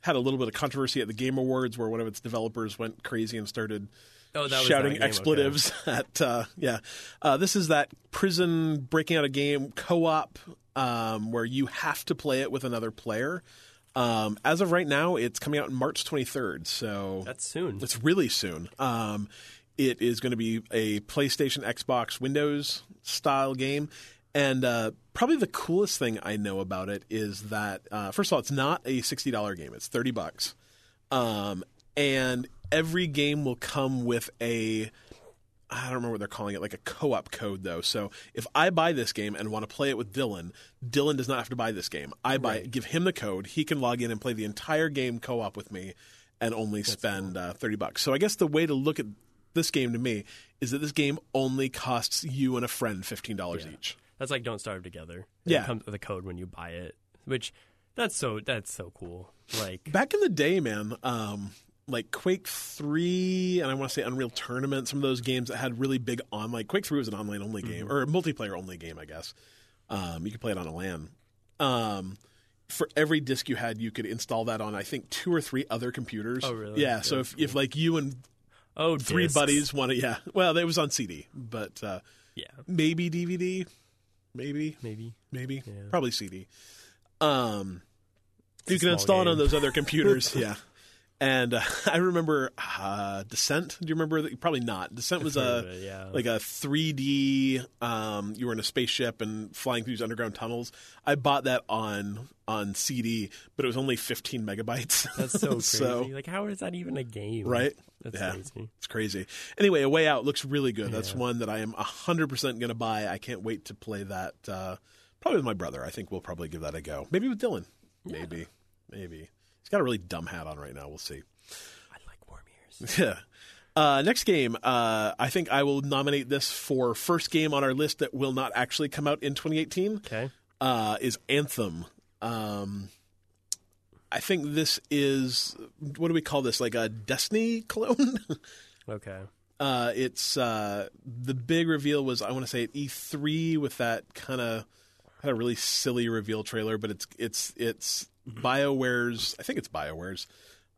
had a little bit of controversy at the Game Awards where one of its developers went crazy and started Oh, that was shouting that game, okay. expletives at, uh, yeah. Uh, this is that prison breaking out a game co op um, where you have to play it with another player. Um, as of right now, it's coming out in March 23rd. So That's soon. it's really soon. Um, it is going to be a PlayStation, Xbox, Windows style game. And uh, probably the coolest thing I know about it is that, uh, first of all, it's not a $60 game, it's 30 bucks. Um, and every game will come with a. I don't remember what they're calling it, like a co-op code though. So if I buy this game and want to play it with Dylan, Dylan does not have to buy this game. I buy it, give him the code, he can log in and play the entire game co-op with me, and only spend uh, thirty bucks. So I guess the way to look at this game to me is that this game only costs you and a friend fifteen dollars each. That's like Don't Starve Together. Yeah. Comes with a code when you buy it, which that's so that's so cool. Like Back in the day, man, um, like Quake Three, and I want to say Unreal Tournament, some of those games that had really big online. Quake Three was an online only game Mm-hmm. or a multiplayer only game, I guess. Um, you could play it on a LAN. Um, for every disc you had, you could install that on I think two or three other computers. Oh, really? Yeah. So if, if like you and oh, three discs. buddies want to, yeah, well, it was on CD, but uh, Yeah, maybe DVD, maybe maybe. maybe Yeah. probably CD. Um, you can install it on those other computers. yeah, and uh, I remember uh, Descent. Do you remember? that? Probably not. Descent was a it, yeah. like a 3D. Um, you were in a spaceship and flying through these underground tunnels. I bought that on on CD, but it was only 15 megabytes. That's so crazy. So- like, how is that even a game? right? That's yeah. crazy. It's crazy. Anyway, A Way Out looks really good. That's one that I am 100% going to buy. I can't wait to play that. Uh, probably with my brother. I think we'll probably give that a go. Maybe with Dylan. Maybe. Maybe. He's got a really dumb hat on right now. We'll see. I like warm ears. Yeah. Uh, next game, uh, I think I will nominate this for first game on our list that will not actually come out in 2018. Okay. Uh, is Anthem. Um, I think this is what do we call this? Like a Destiny clone. Okay. uh, it's uh, the big reveal was I want to say at E3 with that kind of had a really silly reveal trailer, but it's it's it's Bioware's I think it's Bioware's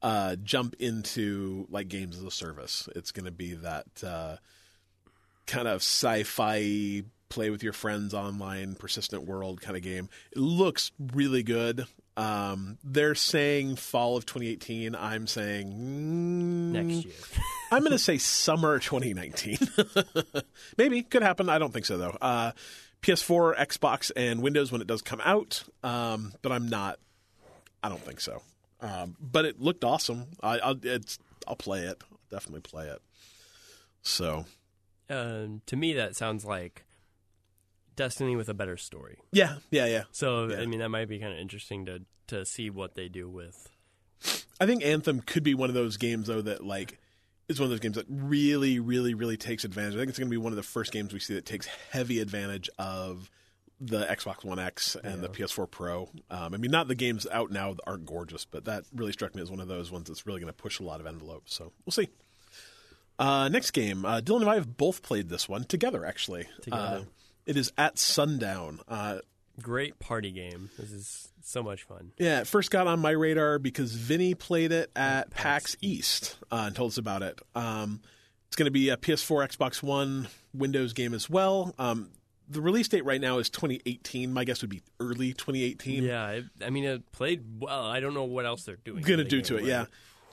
uh, jump into like games as a service. It's going to be that uh, kind of sci-fi play with your friends online persistent world kind of game. It looks really good. Um, they're saying fall of 2018. I'm saying mm, Next year. I'm going to say summer 2019. Maybe could happen. I don't think so though. Uh, PS4, Xbox, and Windows when it does come out. Um, but I'm not. I don't think so. Um, but it looked awesome. I, I'll it's I'll play it. I'll definitely play it. So um, to me, that sounds like Destiny with a better story. yeah, yeah, yeah. So Yeah. I mean, that might be kind of interesting to to see what they do with. I think Anthem could be one of those games though that like is one of those games that really, really, really takes advantage. I think it's going to be one of the first games we see that takes heavy advantage of the Xbox One X and the PS4 Pro. Um, I mean, not the games out now that aren't gorgeous, but that really struck me as one of those ones that's really going to push a lot of envelopes. So we'll see. Uh, next game, uh, Dylan and I have both played this one together. Actually, Together. Uh, it is at sundown. Uh, Great party game. This is so much fun. Yeah, it first got on my radar because Vinny played it at PAX East uh, and told us about it. Um, it's going to be a PS4, Xbox One, Windows game as well. Um, the release date right now is 2018. My guess would be early 2018. Yeah, it, I mean, it played well. I don't know what else they're doing. Going to do to it, yeah.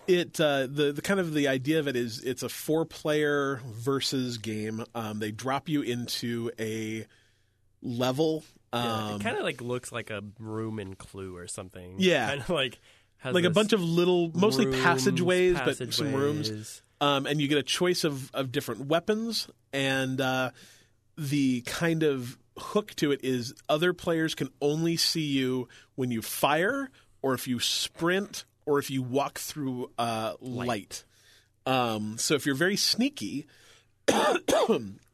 It uh, the the kind of the idea of it is it's a four player versus game. Um, they drop you into a level. Yeah, Um, it kind of like looks like a room in Clue or something. Yeah. kind of like has like a bunch of little, mostly rooms, passageways, but some rooms. um, and you get a choice of, of different weapons and uh, the kind of hook to it is other players can only see you when you fire or if you sprint or if you walk through uh, light, Um, so if you're very sneaky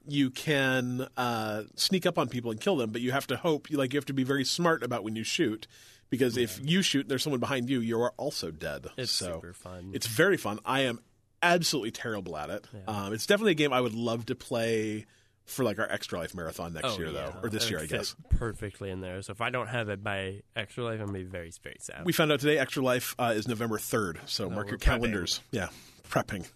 you can uh, sneak up on people and kill them but you have to hope like you have to be very smart about when you shoot because if you shoot and there's someone behind you you are also dead It's so super fun. it's very fun. I am absolutely terrible at it. Um, it's definitely a game I would love to play for like our Extra Life marathon next Oh, year, yeah. though, or this It year, I guess. Perfectly in there. So if I don't have it by Extra Life, I'm gonna be very, very sad. We found out today Extra Life uh, is November third, so mark your prepping. calendars. Yeah, prepping.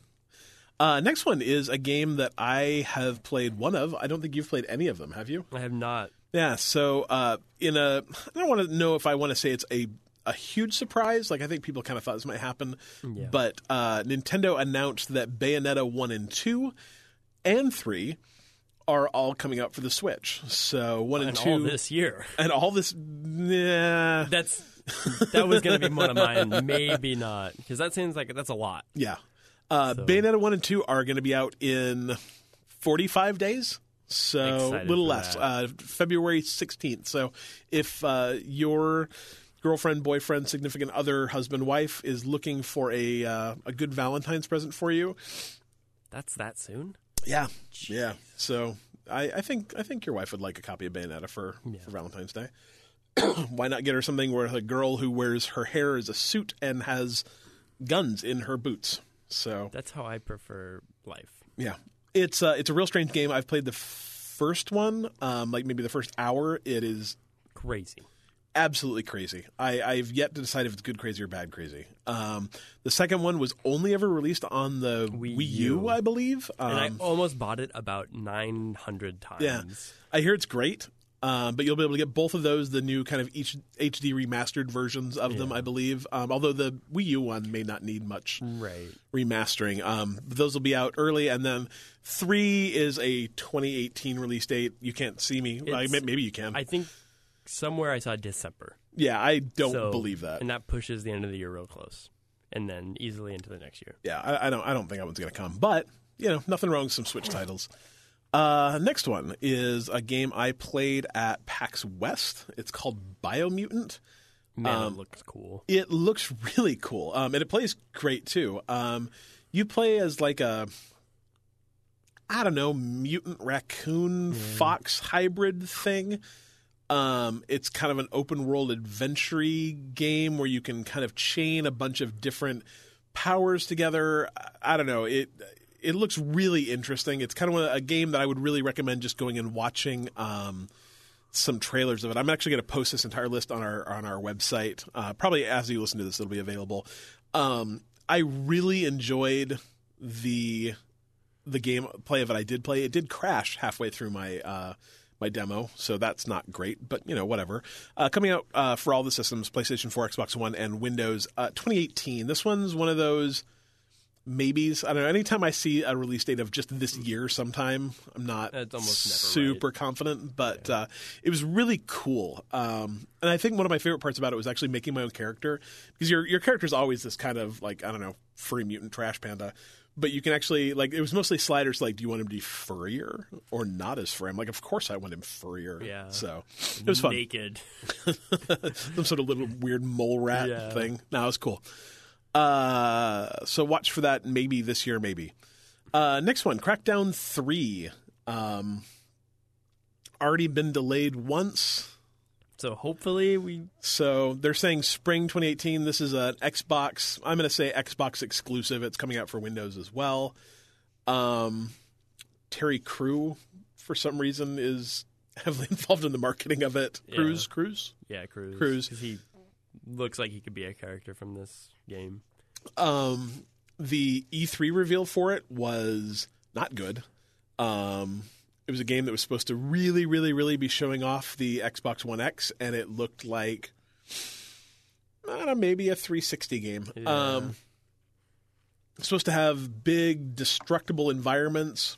Uh, next one is a game that I have played one of. I don't think you've played any of them, have you? I have not. Yeah. So uh, in a, I don't want to know if I want to say it's a a huge surprise. Like I think people kind of thought this might happen, Yeah. but uh, Nintendo announced that Bayonetta one and two and three are all coming out for the Switch. So one and, And two all this year. and all this. Nah, That's that was gonna be one of mine. Maybe not because that seems like that's a lot. yeah. Uh, Bayonetta one and two are going to be out in forty five days. So a little less, uh, February 16th. So if uh, your girlfriend, boyfriend, significant other, husband, wife is looking for a uh, a good Valentine's present for you, That's that soon. yeah, yeah. So I, I think I think your wife would like a copy of Bayonetta for, for Valentine's Day. Why not get her something where a girl who wears her hair as a suit and has guns in her boots? So That's how I prefer life. yeah, it's uh, it's a real strange game. I've played the first one, um, like maybe the first hour. It is Crazy. Absolutely crazy. I, I've yet to decide if it's good crazy or bad crazy. Um, the second one was only ever released on the Wii, Wii U. I believe. Um, And I almost bought it about nine hundred times. yeah, I hear it's great. Um, but you'll be able to get both of those, the new kind of each HD remastered versions of them, I believe. Um, although the Wii U one may not need much Right. remastering. Um, those will be out early, and then three is a 2018 release date. You can't see me. Well, maybe you can. I think somewhere I saw December. yeah, I don't So- believe that. And that pushes the end of the year real close. And then easily into the next year. yeah, I, I don't. I don't think that one's going to come. But you know, nothing wrong with some Switch titles. Uh, next one is a game I played at PAX West. It's called Biomutant. Man, Um, it looks cool. It looks really cool, um, and it plays great too. Um, you play as like a, I don't know, mutant raccoon fox hybrid thing. Um, it's kind of an open world adventure game where you can kind of chain a bunch of different powers together. I- don't know. It it looks really interesting. It's kind of a, game that I would really recommend just going and watching um, some trailers of it. I'm actually going to post this entire list on our on our website. Uh, probably as you listen to this, it'll be available. Um, I really enjoyed the the game play of it I did play. It did crash halfway through my uh, my demo, so that's not great. But you know, whatever. Uh, coming out uh, for all the systems: PlayStation 4, Xbox One, and Windows. Uh, 2018. This one's one of those maybes. I don't know. Anytime I see a release date of just this year, sometime I'm not That's almost never super confident. But uh, it was really cool. Um, and I think one of my favorite parts about it was actually making my own character because your your character is always this kind of like I don't know furry mutant trash panda. But you can actually like it was mostly sliders. Like, do you want him to be furrier or not as furry? I'm like, of course I want him furrier. Yeah. So it was fun. Naked. Some sort of little weird mole rat Yeah. thing. No, it was cool. Uh, so watch for that maybe this year, maybe. Uh, next one, Crackdown Three. Um, already been delayed once. So hopefully we So they're saying spring 2018. This is an Xbox. I'm going to say Xbox exclusive. It's coming out for Windows as well. Um, Terry Crew, for some reason, is heavily involved in the marketing of it. Yeah. Crews, Crews. yeah Crews Crews. 'cause he looks like he could be a character from this game. Um, the E3 reveal for it was not good. Um, it was a game that was supposed to really, really, really be showing off the Xbox One X, and it looked like I don't know, maybe a 360 game. Yeah. Um, it's supposed to have big, destructible environments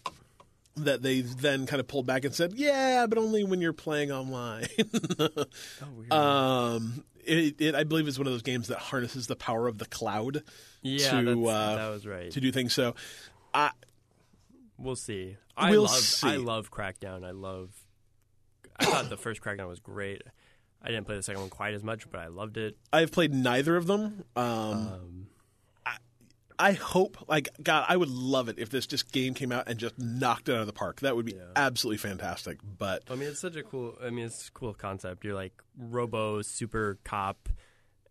that they then kind of pulled back and said, "Yeah, but only when you're playing online." Oh, weird. um, it, it, I believe, is one of those games that harnesses the power of the cloud yeah, to, uh, that was right. to do things. So, I We'll see. I We'll love see. I love Crackdown. I love. I thought the first Crackdown was great. I didn't play the second one quite as much, but I loved it. I've played neither of them. Um, Um, I hope, like God, I would love it if this just game came out and just knocked it out of the park. That would be Yeah. absolutely fantastic. But I mean, it's such a cool. I mean, it's a cool concept. You're like Robo Super Cop,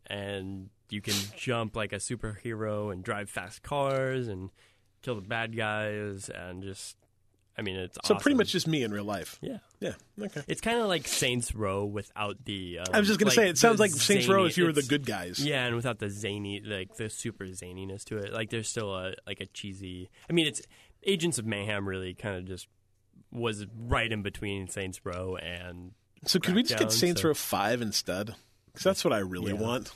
and you can jump like a superhero and drive fast cars and kill the bad guys and just. I mean, it's so pretty much just me in real life. yeah. Yeah. Okay. It's kind of like Saints Row without the. Um, I was just gonna like say it sounds like Saints Row if you were the good guys. Yeah, and without the zany, like the super zaniness to it, like there's still a like a cheesy. I mean, it's Agents of Mayhem really kind of just was right in between Saints Row and So could we just get Saints so- Row Five instead? Because that's what I really Yeah. want.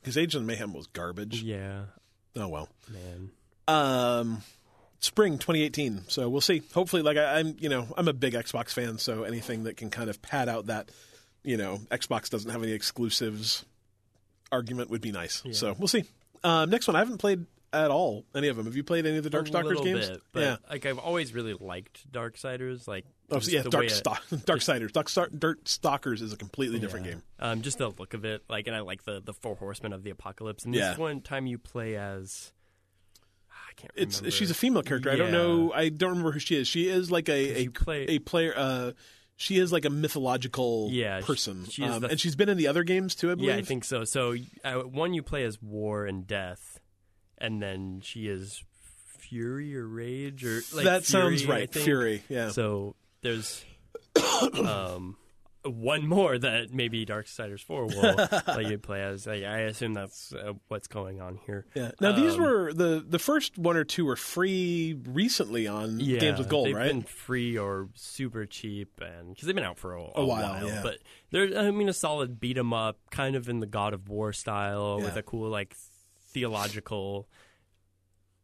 Because Agents of Mayhem was garbage. yeah, Oh well. man. Um, spring 2018. So we'll see. Hopefully, like I, I'm, you know, I'm a big Xbox fan, so anything that can kind of pad out that, you know, Xbox doesn't have any exclusives argument would be nice. So we'll see. Um, next one, I haven't played at all any of them. Have you played any of the Darkstalkers games? bit, but yeah. like I've always really liked Darksiders. Like Oh, yeah, Dark it- Stalk, Darksiders. Dark Star, Dirt Stalkers is a completely different Yeah. game. Um, just the look of it, like, and I like the the four horsemen of the apocalypse. And Yeah. this one time you play as, can't. It's remember. she's a female character. I don't know. I don't remember who she is. She is like a a, play- a player. Uh, she is like a mythological Yeah, person, she is um, the- and she's been in the other games too. I believe. Yeah, I think so. So uh, one you play as War and Death, and then she is Fury or Rage or like that sounds Fury, I right. Fury. Yeah. So there's um one more that maybe Darksiders Four will let you play as. I, I assume that's uh, what's going on here. yeah. Now these Um, were the the first one or two were free recently on Yeah, Games with Gold, they've right? been free or super cheap, and because they've been out for a, A while, yeah. But they're, I mean, a solid beat 'em up, kind of in the God of War style, with a cool like theological,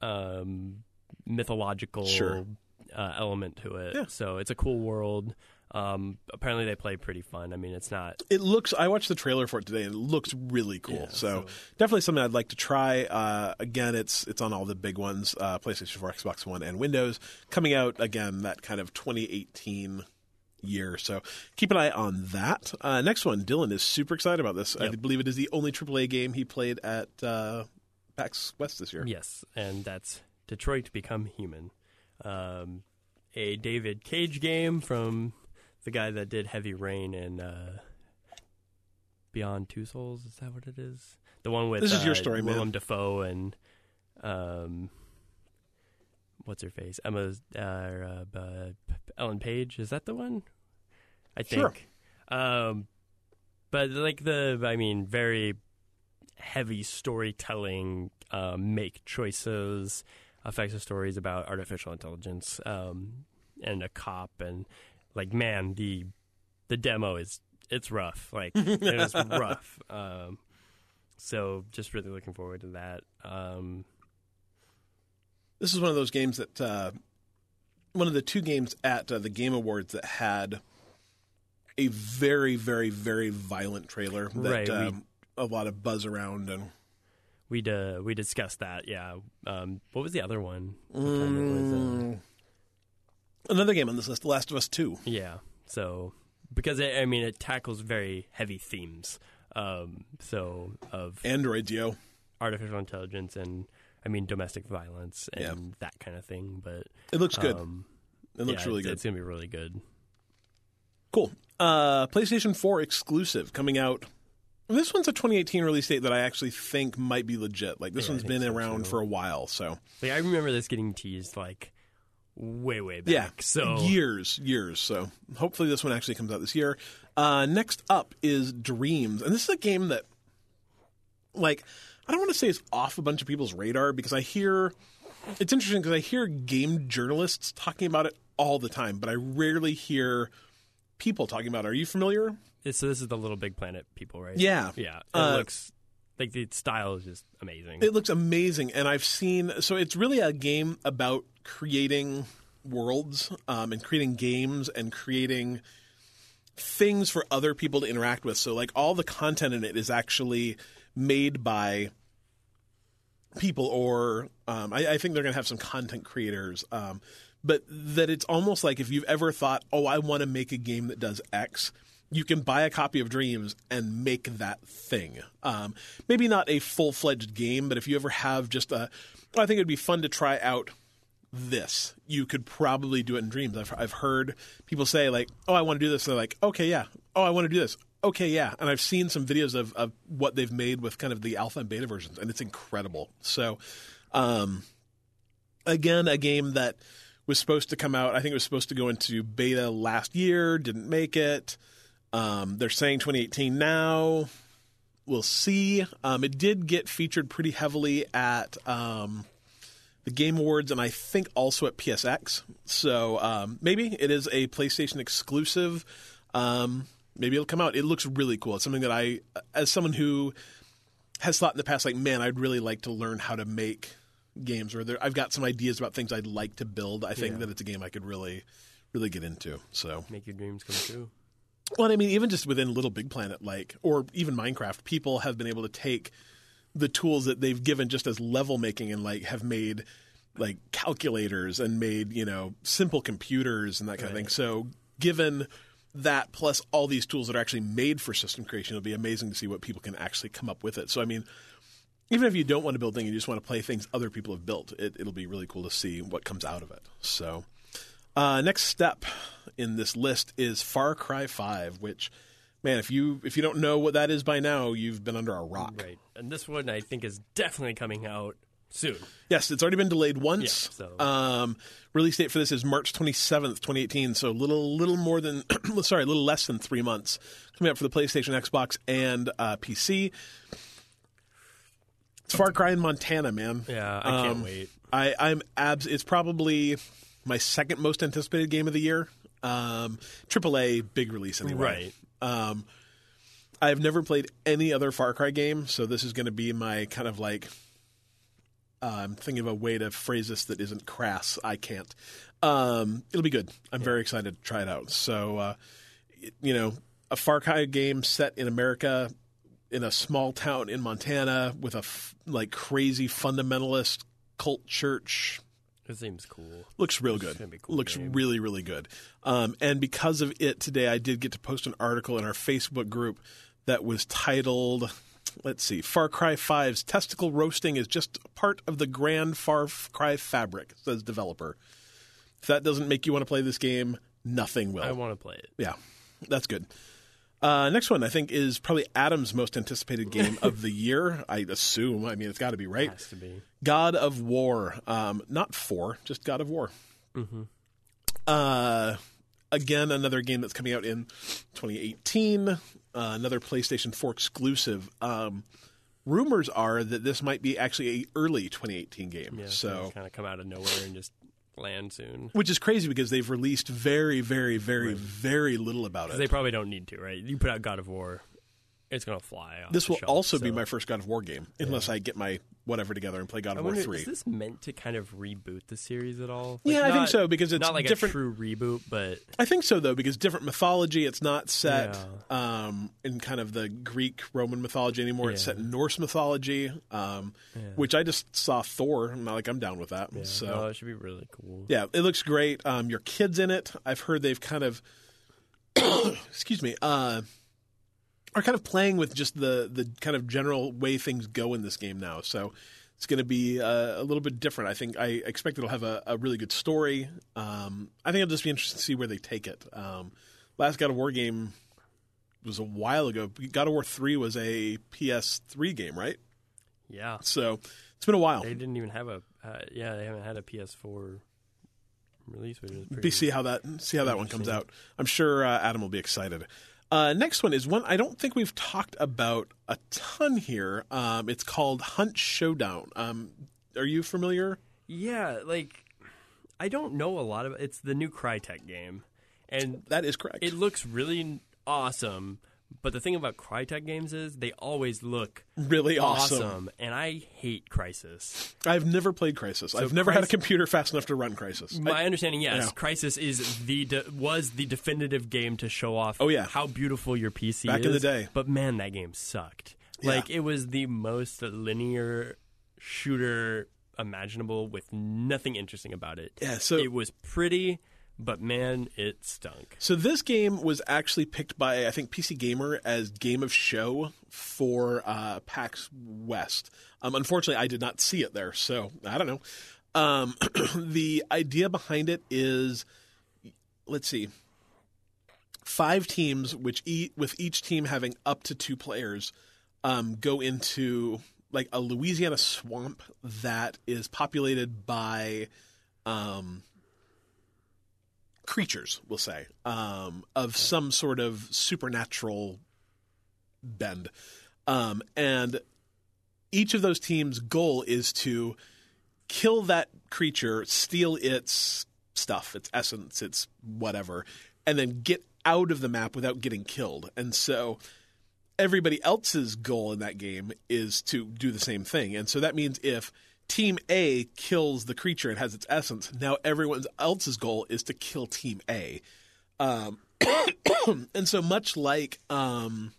um, mythological Sure. uh, element to it. Yeah. So it's a cool world. Um, apparently, they play pretty fun. I mean, it's not. It looks. I watched the trailer for it today, and it looks really cool. Yeah, so, so- definitely something I'd like to try. Uh, again, it's it's on all the big ones: uh, PlayStation 4, Xbox One, and Windows. Coming out again that kind of 2018 year. So keep an eye on that. Uh, next one, Dylan is super excited about this. I believe it is the only AAA game he played at uh, PAX West this year. Yes, and that's Detroit Become Human, um, a David Cage game from the guy that did Heavy Rain and uh, Beyond Two Souls. Is that what it is? The one with This is your uh, story, man. Willem Dafoe and um, what's her face? Emma uh, uh, uh, Ellen Page. Is that the one? I Sure. think. Um, but like the, I mean, very heavy storytelling, um, make choices, affects the stories about artificial intelligence, um, and a cop, and like, man, the the demo is it's rough, like it is rough. Um, so just really looking forward to that. Um, This is one of those games that uh, one of the two games at uh, the Game Awards that had a very, very, very violent trailer that Right, we- um, a lot of buzz around and we uh, we discussed that, yeah. Um, what was the other one? What time it was, uh, Mm. Another game on this list, The Last of Us Two. Yeah. So because it, I mean it tackles very heavy themes. Um, so of Androids, yo. artificial intelligence and I mean domestic violence and Yeah. that kind of thing. But It looks good. Um, it looks yeah, really it's, good. It's gonna be really good. Cool. Uh, PlayStation 4 exclusive coming out. This one's a 2018 release date that I actually think might be legit. Like this Yeah, one's been so, around too. for a while, so Like I remember this getting teased like way way back. yeah, So years, years. So hopefully this one actually comes out this year. Uh, next up is Dreams, and this is a game that, like, I don't want to say it's off a bunch of people's radar because I hear it's interesting because I hear game journalists talking about it all the time, but I rarely hear people talking about it. Are you familiar? It's- so this is the Little Big Planet people, right? Yeah. Yeah. It Uh, looks like the style is just amazing. It looks amazing, and I've seen. So it's really a game about creating worlds um, and creating games and creating things for other people to interact with. So like all the content in it is actually made by people, or um, I, I think they're going to have some content creators. Um, but that it's almost like if you've ever thought, oh, I want to make a game that does X, you can buy a copy of Dreams and make that thing. Um, maybe not a full fledged game, but if you ever have just a, I think it'd be fun to try out this. You could probably do it in Dreams. I've, I've heard people say, like, oh, I want to do this. And they're like, okay, yeah. Oh, I want to do this. Okay, yeah. And I've seen some videos of, of what they've made with kind of the alpha and beta versions, and it's incredible. So, um, again, a game that was supposed to come out. I think it was supposed to go into beta last year, didn't make it. Um, they're saying 2018 now. We'll see. Um, it did get featured pretty heavily at um, the Game Awards and I think also at PSX. So um, maybe it is a PlayStation exclusive. Um, maybe it'll come out. It looks really cool. It's something that I, as someone who has thought in the past, like, man, I'd really like to learn how to make games, or there, I've got some ideas about things I'd like to build. I think Yeah. that it's a game I could really, really get into. So, Make your dreams come true. Well, I mean, even just within Little Big Planet, like, or even Minecraft, people have been able to take the tools that they've given just as level making and like have made like calculators and made you know simple computers and that kind of thing. So, given that plus all these tools that are actually made for system creation, it'll be amazing to see what people can actually come up with it. So, I mean, even if you don't want to build things, you just want to play things other people have built. It, it'll be really cool to see what comes out of it. So, uh, next step in this list is Far Cry Five, which, man, if you if you don't know what that is by now, you've been under a rock. Right. And this one I think is definitely coming out soon. Yes, it's already been delayed once. Yeah, so- um, release date for this is March twenty seventh, twenty eighteen. So a little little more than sorry, a little less than three months coming out for the PlayStation, Xbox, and uh, PC. It's Far Cry in Montana, man. Yeah, I can't Um, wait. I, I'm abs. It's probably my second most anticipated game of the year. Um, AAA big release anyway. Right. Um, I've never played any other Far Cry game, so this is going to be my kind of like. Uh, I'm thinking of a way to phrase this that isn't crass. I can't. Um, it'll be good. I'm very excited to try it out. So, uh, you know, a Far Cry game set in America, in a small town in Montana, with a f- like crazy fundamentalist cult church It seems cool. looks real good. be cool looks game. really really good. Um, and because of it today, I did get to post an article in our Facebook group that was titled. Let's see. Far Cry 5's testicle roasting is just part of the grand Far Cry fabric, says developer. If that doesn't make you want to play this game, nothing will. I want to play it. Yeah, that's good. Uh, next one, I think, is probably Adam's most anticipated game of the year. I assume. I mean, it's got to be right. Has to be. God of War, um, not four, just God of War. Uh, again, another game that's coming out in 2018. Uh, another PlayStation 4 exclusive. Um, rumors are that this might be actually a early 2018 game. Yeah. so kind of come out of nowhere and just land soon. which is crazy because they've released very, very, very, very little about it. They probably don't need to, right? You put out God of War, it's gonna fly. Off this the will shelf, also be my first God of War game, unless I get my whatever together and play God I of War wonder, three. is this meant to kind of reboot the series at all? Yeah, I think so, because it's not like different- a true reboot, but I think so though, because different mythology. It's not set Yeah. um, in kind of the Greek Roman mythology anymore. It's set in Norse mythology, um, which I just saw Thor. I'm not like I'm down with that. yeah, so no, it should be really cool. yeah, it looks great. Um, your kids in it. I've heard they've kind of, excuse me, uh, are kind of playing with just the the kind of general way things go in this game now. So it's going to be uh, a little bit different. I think I expect it'll have a, a really good story. Um, I think it'll just be interesting to see where they take it. Um, last God of War game was a while ago. God of War three was a PS3 game, right? Yeah, So it's been a while. they didn't even have a. Uh, yeah, they haven't had a PS4 release, which is pretty. Be see how that see how that one comes out. I'm sure uh, Adam will be excited. Uh, next one is one I don't think we've talked about a ton here. Um, it's called Hunt Showdown. Um, are you familiar? Yeah, like I don't know a lot of it's the new Crytek game, and That is correct. it looks really awesome. But the thing about Crytek games is they always look really awesome. awesome, and I hate Crysis. I've never played Crysis. I've never had a computer fast enough to run Crysis. My I- understanding, yes, yeah. Crysis is the de- was the definitive game to show off. Oh, yeah. how beautiful your PC is. Back is. in the day. But man, that game sucked. Yeah. Like it was the most linear shooter imaginable with nothing interesting about it. Yeah, so- it was pretty, but man, it stunk. So this game was actually picked by I think PC Gamer as game of show for uh, PAX West. Um, unfortunately, I did not see it there, so I don't know. Um, the idea behind it is, let's see, five teams, which e- with each team having up to two players, um, go into like a Louisiana swamp that is populated by. Um, creatures, we'll say, um, of some sort of supernatural bend. Um, and each of those teams' goal is to kill that creature, steal its stuff, its essence, its whatever, and then get out of the map without getting killed. And so everybody else's goal in that game is to do the same thing. And so that means if Team A kills the creature and has its essence, now everyone else's goal is to kill Team A. Um, and so much like um,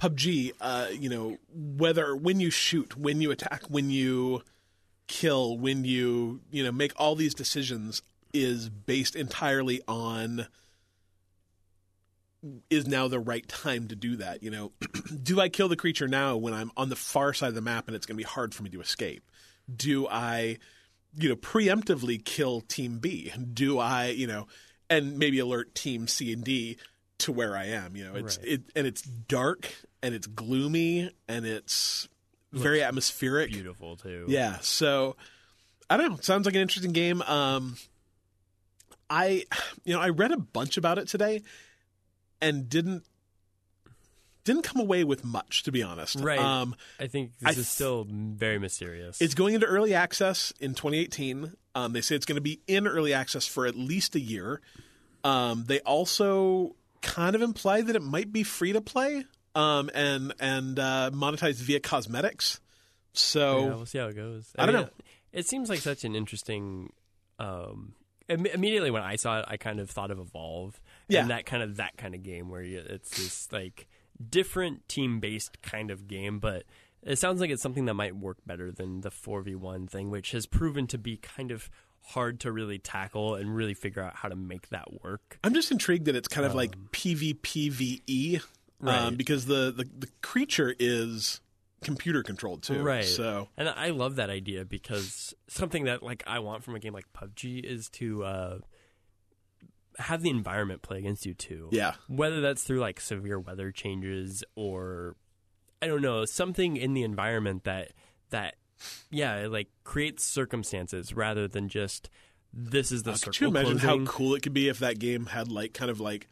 PUBG, uh, you know, whether when you shoot, when you attack, when you kill, when you you know make all these decisions is based entirely on is now the right time to do that. You know, do I kill the creature now when I'm on the far side of the map and it's going to be hard for me to escape? Do I, you know, preemptively kill Team B? Do I, you know, and maybe alert Team C and D to where I am? You know, it's Right. it and it's dark and it's gloomy and it's very atmospheric. Beautiful too. Yeah. So I don't know. Sounds like an interesting game. Um, I, you know, I read a bunch about it today, and didn't didn't come away with much, to be honest. Right. Um, I think I this th- is still very mysterious. it's going into early access in 2018. Um, they say it's going to be in early access for at least a year. Um, they also kind of imply that it might be free to play um, and and uh, monetized via cosmetics. So yeah, we'll see how it goes. I don't mean, know. It seems like such an interesting. Um, im- immediately when I saw it, I kind of thought of Evolve. Yeah. and that kind of that kind of game where you, it's this like different team based kind of game, but it sounds like it's something that might work better than the four v one thing, which has proven to be kind of hard to really tackle and really figure out how to make that work. I'm just intrigued that it's kind of like PvPvE, um, because the, the the creature is computer controlled too. Right. So And I love that idea because something that like I want from a game like PUBG is to uh, have the environment play against you too. Yeah. Whether that's through like severe weather changes or I don't know, something in the environment that that yeah, it, like creates circumstances rather than just this is the Uh, circle Could you imagine closing. how cool it could be if that game had like kind of like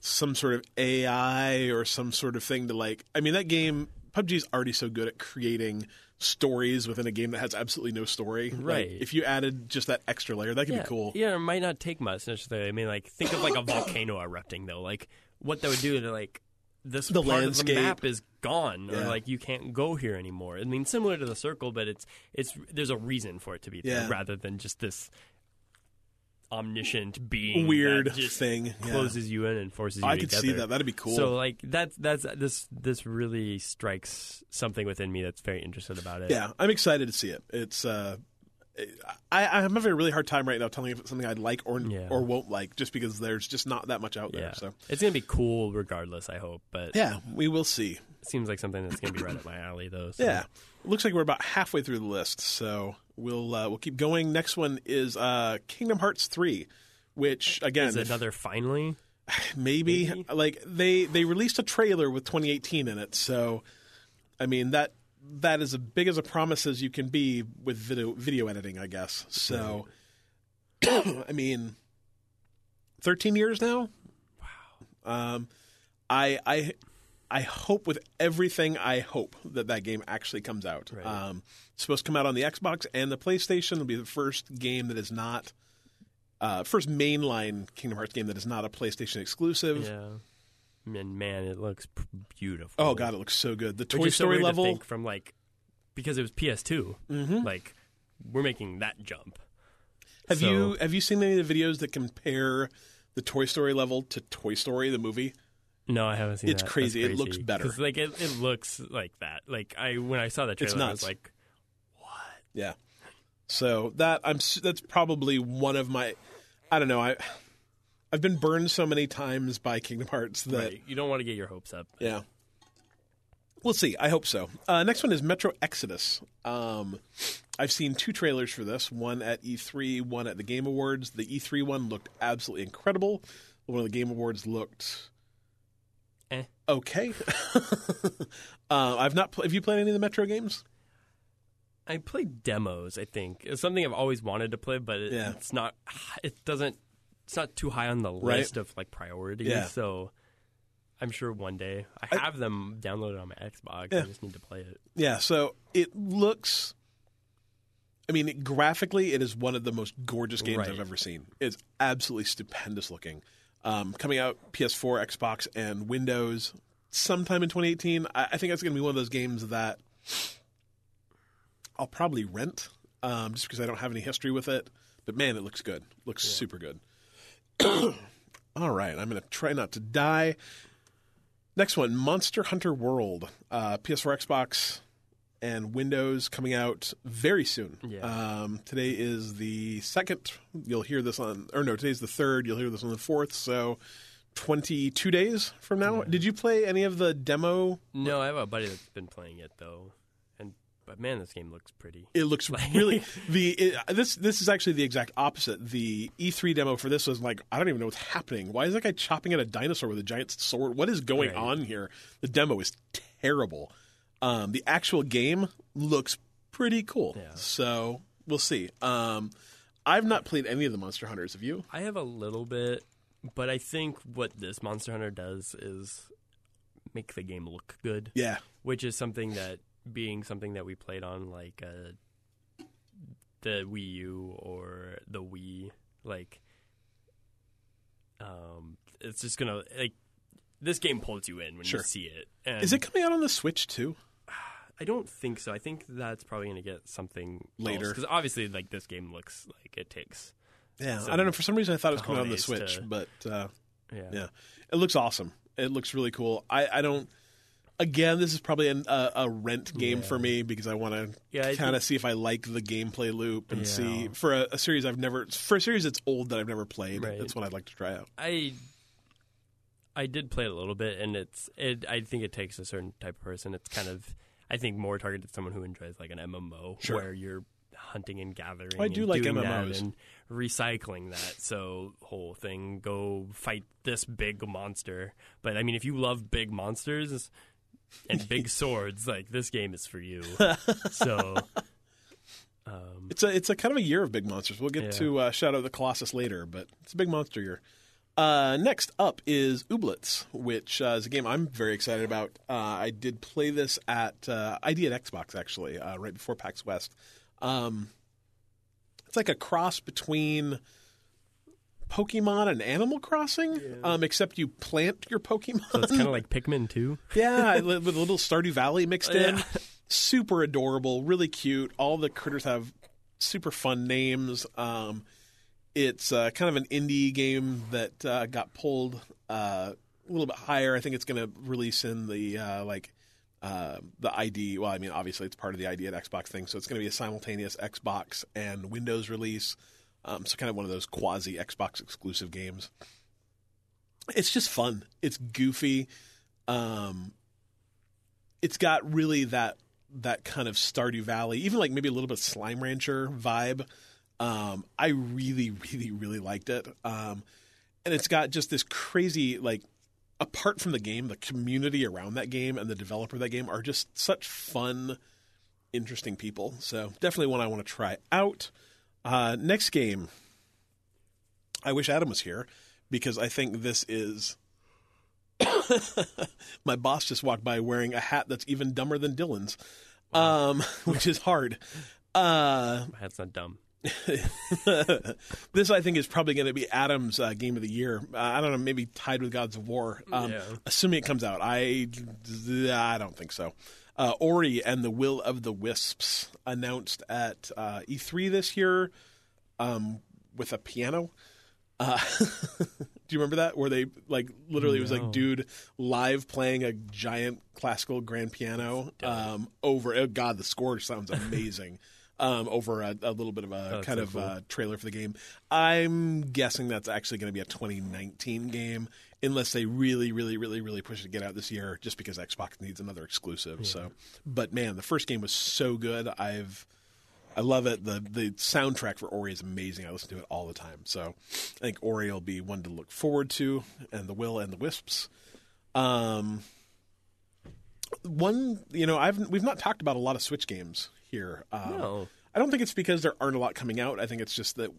some sort of AI or some sort of thing to like? I mean, that game PUBG is already so good at creating stories within a game that has absolutely no story. Like, Right. if you added just that extra layer, that could yeah, be cool. Yeah, it might not take much necessarily. I mean, like think of like a volcano erupting though. Like what that would do to like this The part landscape. of the map is gone, Yeah. or like you can't go here anymore. I mean, similar to the circle, but it's it's there's a reason for it to be there Yeah. rather than just this omniscient being Weird that just thing. Yeah. closes you in and forces you. I could see that. That'd be cool. So like that's that's this this really strikes something within me that's very interested about it. Yeah, I'm excited to see it. It's uh, I, I'm having a really hard time right now telling if it's something I'd like or Yeah. or won't like, just because there's just not that much out there. yeah. So It's gonna be cool regardless. I hope, but yeah, we will see. seems like something that's gonna be right up my alley though. So. Yeah, looks like we're about halfway through the list, so we'll uh, we'll keep going. Next one is uh, Kingdom Hearts three, which again Is another finally? maybe, maybe? like they they released a trailer with 2018 in it, so I mean that that is as big as a promise as you can be with video video editing, I guess. So I mean, 13 years now. Wow. Um, I I I hope with everything I hope that that game actually comes out. Right. Um, it's supposed to come out on the Xbox and the PlayStation. It'll be the first game that is not uh, first mainline Kingdom Hearts game that is not a PlayStation exclusive. Yeah. And man, it looks beautiful. Oh god, it looks so good. The Toy is so Story weird to level. think from like because it was PS2. Mhm. Like we're making that jump. Have So- you have you seen any of the videos that compare the Toy Story level to Toy Story the movie? No, I haven't seen It's that. Crazy. It looks better. 'Cause, Like it, it looks like that. Like I when I saw the It's trailer, I was nuts. like, Yeah. So that I'm s- that's probably one of my I don't know I I've been burned so many times by Kingdom Hearts that right. you don't want to get your hopes up. yeah. We'll see. I hope so. Uh, next one is Metro Exodus. Um, I've seen two trailers for this. One at E3, one at the Game Awards. The E3 one looked absolutely incredible. The one of the Game Awards looked Eh. okay. uh, I've not. Pl- have you played any of the Metro games? I played demos. I think it's something I've always wanted to play, but it, Yeah. it's not. It doesn't. It's not too high on the Right. list of like priorities. Yeah. So I'm sure one day I have them downloaded on my Xbox. Yeah. I just need to play it. Yeah, so it looks. I mean, it- graphically, it is one of the most gorgeous games Right. I've ever seen. It's absolutely stupendous looking. Um, coming out PS4, Xbox, and Windows sometime in 2018. I, I think that's going to be one of those games that I'll probably rent um, just because I don't have any history with it. But man, it looks good. Looks super good. All right, I'm going to try not to die. Next one, Monster Hunter World, uh, PS4, Xbox, and Windows coming out very soon. Yeah. Um, today is the second. You'll hear this on, or no, today's the third. You'll hear this on the fourth. So, 22 days from now. Did you play any of the demo? No, I have a buddy that's been playing it though, and but man, this game looks pretty. It looks really the it, this this is actually the exact opposite. The E3 demo for this was like I don't even know what's happening. Why is that guy chopping at a dinosaur with a giant sword? What is going Right. on here? The demo is terrible. Um, the actual game looks pretty cool. Yeah. So we'll see. Um, I've not played any of the Monster Hunters. Have you? I have a little bit, but I think what this Monster Hunter does is make the game look good, Yeah. which is something that being something that we played on like uh, the Wii U or the Wii, like um, it's just gonna like this game pulls you in when Sure. you see it. And Is it coming out on the Switch too? I don't think so. I think that's probably going to get something Later. because obviously, like this game looks like it takes. Yeah. Some I don't know. For some reason, I thought it was coming out on the cojones Switch, to- but. Uh, Yeah, Yeah, it looks awesome. It looks really cool. I, I don't. Again, this is probably an, a, a rent game for me because I want to Yeah, I kind of think- see if I like the gameplay loop and Yeah. see for a, a series I've never for a series that's old that I've never played. Right. That's what I'd like to try out. I I did play it a little bit, and it's it. I think it takes a certain type of person. It's kind of I think more targeted to someone who enjoys like an MMO Sure. where you're hunting and gathering. I do and like MMOs. and recycling that. So whole thing, go fight this big monster. But I mean, if you love big monsters and big swords, like this game is for you. so um, It's a it's a kind of a year of big monsters. We'll get Yeah. to uh, Shadow of the Colossus later, but it's a big monster year. Uh, next up is Ooblets, which uh, is a game I'm very excited about. Uh, I did play this at uh, ID at Xbox actually, uh, right before PAX West. Um, it's like a cross between Pokemon and Animal Crossing, um, except you plant your Pokemon. so it's kind of like Pikmin too. Yeah, with a little Stardew Valley mixed in. Yeah. Super adorable, really cute. All the critters have super fun names. Um, it's uh, kind of an indie game that uh, got pulled uh, a little bit higher. I think it's going to release in the uh, like uh, the ID. Well, I mean, obviously it's part of the ID at Xbox thing, so it's going to be a simultaneous Xbox and Windows release. Um, so kind of one of those quasi Xbox exclusive games. It's just fun. It's goofy. Um, it's got really that that kind of Stardew Valley, even like maybe a little bit of Slime Rancher vibe. Um, I really, really, really liked it. Um, and it's got just this crazy like apart from the game, the community around that game and the developer of that game are just such fun, interesting people. So definitely one I want to try out. Uh, next game, I wish Adam was here because I think this is. My boss just walked by wearing a hat that's even dumber than Dylan's, um, which is hard. Uh, That's not dumb. this I think is probably going to be Adam's uh, game of the year. Uh, I don't know, maybe tied with Gods of War. Um, Yeah. Assuming it comes out, I I don't think so. Uh, Ori and the Will of the Wisps announced at uh, E3 this year um, with a piano. Uh, do you remember that? Where they like literally it was like dude live playing a giant classical grand piano um, over. Oh God, the score sounds amazing. Um, over a, a little bit of a that's kind so of cool. uh, trailer for the game. I'm guessing that's actually going to be a 2019 game, unless they really, really, really, really push it to get out this year, just because Xbox needs another exclusive. So, but man, the first game was so good. I've I love it. the The soundtrack for Ori is amazing. I listen to it all the time. So, I think Ori will be one to look forward to, and the Will and the Wisps. Um, one, you know, I've we've not talked about a lot of Switch games here. Um, No. I don't think it's because there aren't a lot coming out. I think it's just that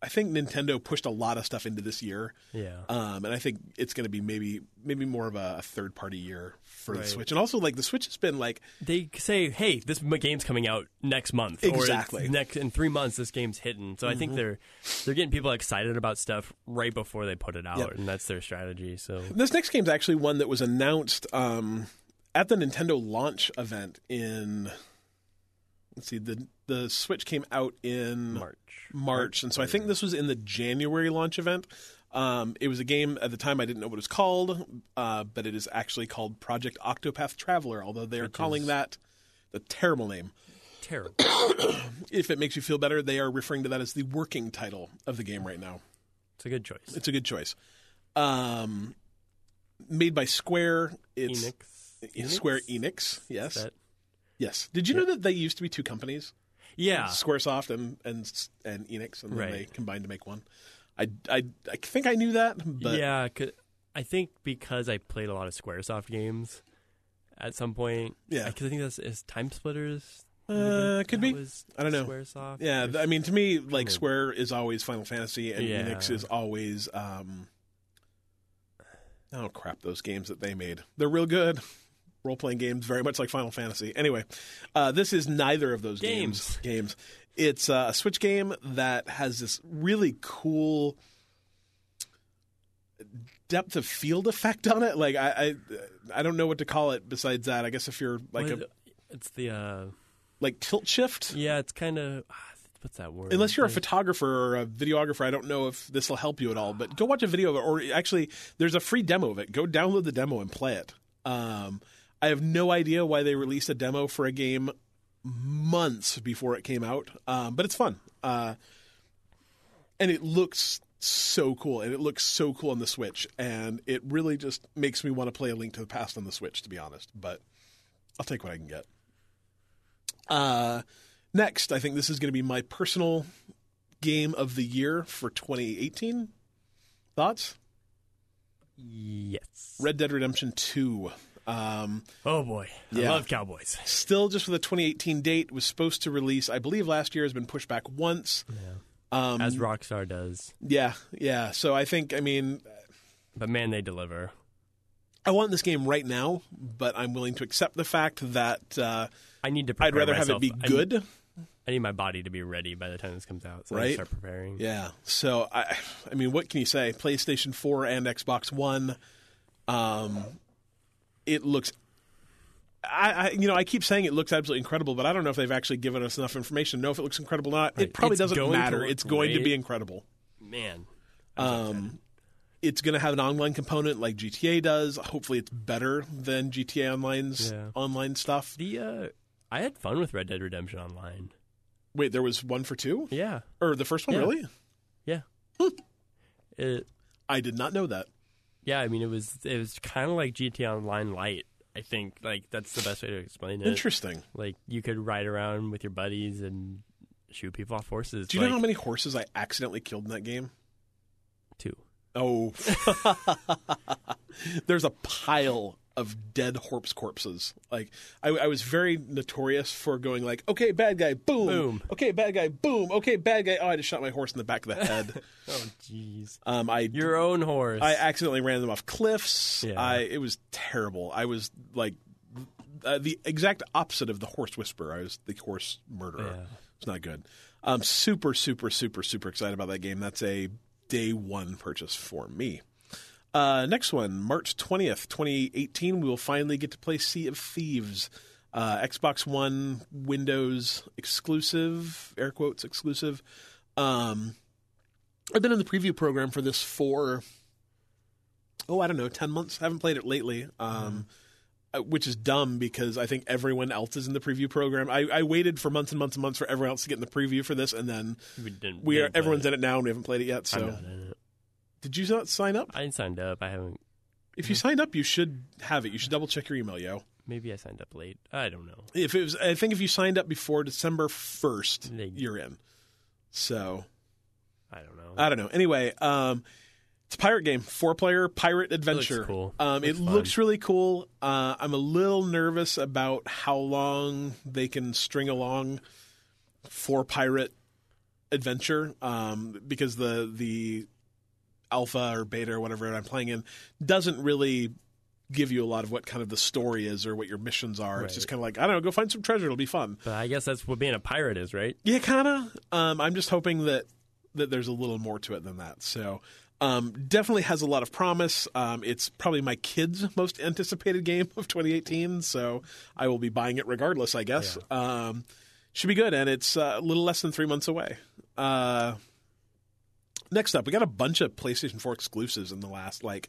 I think Nintendo pushed a lot of stuff into this year, Yeah. um, and I think it's going to be maybe maybe more of a, a third party year for the Switch. And also, like the Switch has been like they say, "Hey, this game's coming out next month, Exactly. Mm-hmm. next in three months, this game's hitting." So I think they're they're getting people excited about stuff right before they put it out, Yep. and that's their strategy. So this next game's actually one that was announced um, at the Nintendo launch event in. Let's see the the Switch came out in March, March, and so I think this was in the January launch event. Um, it was a game at the time I didn't know what it was called, uh, but it is actually called Project Octopath Traveler. Although they are Which calling is- that the terrible name. terrible. If it makes you feel better, they are referring to that as the working title of the game right now. It's a good choice. It's a good choice. Um, made by Square. It's Enix. Square Enix. Yes, That- yes. Did you know that they used to be two companies? yeah, SquareSoft and and and Enix, and then Right. they combined to make one. I, I, I think I knew that, but yeah. I think because I played a lot of SquareSoft games at some point. Yeah. because I think that's is Time Splitters. Uh, could be. I don't know. SquareSoft. yeah. I mean, to me, like. Square is always Final Fantasy, and Yeah. Enix is always. Um, oh crap! Those games that they made, they're real good. Role playing games, very much like Final Fantasy. Anyway, uh, this is neither of those games. Games. It's uh, a Switch game that has this really cool depth of field effect on it. Like I, I, I don't know what to call it besides that. I guess if you're like What a it's the uh, like tilt shift. yeah. It's kind of what's that word? Unless you're a photographer or a videographer, I don't know if this will help you at all. But go watch a video of it, or actually, there's a free demo of it. Go download the demo and play it. Um, I have no idea why they released a demo for a game months before it came out, um, but it's fun. Uh, and it looks so cool, and it looks so cool on the Switch, and it really just makes me want to play A Link to the Past on the Switch, to be honest. But I'll take what I can get. Uh, Next, I think this is going to be my personal game of the year for 2018. Thoughts? Yes. Red Dead Redemption 2. Um, Oh boy, I Yeah. love Cowboys. still just for the 2018 date. Was supposed to release, I believe, last year. Has been pushed back once. Um, As Rockstar does, yeah, yeah. So I think, I mean, but man, they deliver. I want this game right now, but I'm willing to accept the fact that uh, I need to. I'd rather have it myself. be I- good. I need my body to be ready by the time this comes out, so I Right? start preparing. Yeah. So I, I mean, what can you say? PlayStation 4 and Xbox One. Um, it looks. I, I, you know, I keep saying it looks absolutely incredible, but I don't know if they've actually given us enough information to know if it looks incredible or not. Right. It probably It's doesn't matter. It's going to be incredible. Man, I'm so excited. Um, it's going to have an online component like GTA does. Hopefully, it's better than GTA Online's Yeah. online stuff. the uh, I had fun with Red Dead Redemption Online. Wait, there was one for two, Yeah, or the first one? Yeah. Really? yeah. it, I did not know that. Yeah, I mean, it was it was kind of like GTA Online Light. I think like that's the best way to explain it. Interesting. Like you could ride around with your buddies and shoot people off horses. Do you like, know how many horses I accidentally killed in that game? Two. Oh, there's a pile of dead horse corpses. Like I, I was very notorious for going like, okay, bad guy, boom, Boom. okay, bad guy, boom, okay, bad guy. Oh, I just shot my horse in the back of the head. Oh, jeez. um, I Your own horse. I accidentally ran them off cliffs. Yeah. I it was terrible. I was like uh, the exact opposite of the horse whisperer. I was the horse murderer. Yeah. It's not good. Um, super, super, super, super excited about that game. That's a day one purchase for me. Uh, next one, March 20th, 2018, we will finally get to play Sea of Thieves. Uh, Xbox One, Windows exclusive, air quotes exclusive. Um, I've been in the preview program for this for, oh, I don't know, 10 months. I haven't played it lately. Um, uh, which is dumb because I think everyone else is in the preview program. I, I waited for months and months and months for everyone else to get in the preview for this, and then we didn't. we are didn't play everyone's it. in it now, and we haven't played it yet. So, not in it. Did you not sign up? I didn't sign up. I haven't. If you signed up, you should have it. You should double check your email, yo. Maybe I signed up late. I don't know. If it was, I think if you signed up before December first, They- you're in. So I don't know. I don't know. Anyway, um, it's a pirate game, four player pirate adventure. cool. Um, it Looks fun. looks really cool. Uh, I'm a little nervous about how long they can string along four pirate adventure um, because the the alpha or beta or whatever I'm playing in doesn't really give you a lot of what kind of the story is or what your missions are. It's just kind of like I don't know, go find some treasure. It'll be fun. but I guess that's what being a pirate is, right? Yeah, kind of. Um, I'm just hoping that that there's a little more to it than that. So, um, definitely has a lot of promise. Um, it's probably my kids' most anticipated game of 2018, so I will be buying it regardless. I guess. Um, should be good, and it's uh, a little less than three months away. Uh, next up, we got a bunch of PlayStation 4 exclusives in the last like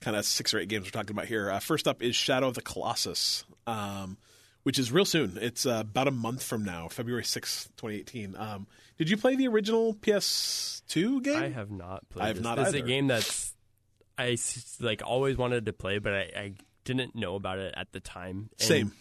kind of six or eight games we're talking about here. Uh, first up is Shadow of the Colossus. Um, which is real soon. It's uh, about a month from now, February sixth, 2018. Um, did you play the original PS2 game? I have not played. I have this. not This is a game that's I like always wanted to play, but I, I didn't know about it at the time. And Same.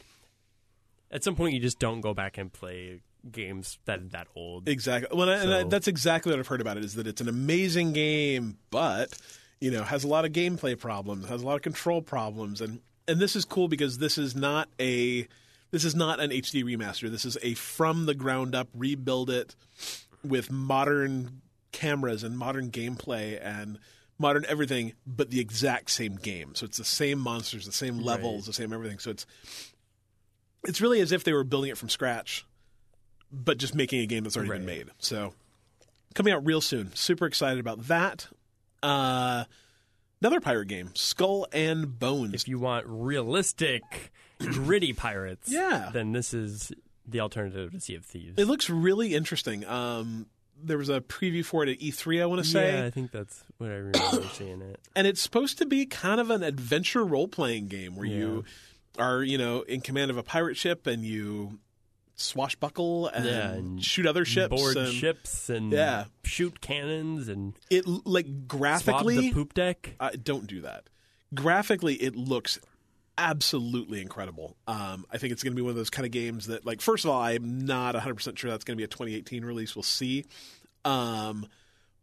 At some point, you just don't go back and play games that that old. Exactly. Well, and I, that's exactly what I've heard about it. Is that it's an amazing game, but you know has a lot of gameplay problems, has a lot of control problems, and and this is cool because this is not a this is not an HD remaster. This is a from the ground up rebuild it with modern cameras and modern gameplay and modern everything, but the exact same game. So it's the same monsters, the same levels, the same everything. So it's it's really as if they were building it from scratch, but just making a game that's already been made. So coming out real soon. Super excited about that. Uh, another pirate game, Skull and Bones. If you want realistic, gritty pirates, Yeah. then this is the alternative to Sea of Thieves. it looks really interesting. Um, there was a preview for it at E3, I want to say. Yeah, I think that's what I remember seeing it. and it's supposed to be kind of an adventure role playing game where you are, you know, in command of a pirate ship and you swashbuckle and, Yeah, and shoot other ships. Board and ships and Yeah. shoot cannons and It like graphically, the poop deck. uh, don't do that. Graphically, it looks absolutely incredible. Um, I think it's going to be one of those kind of games that, like, first of all, I'm not 100 percent sure that's going to be a 2018 release. We'll see. Um,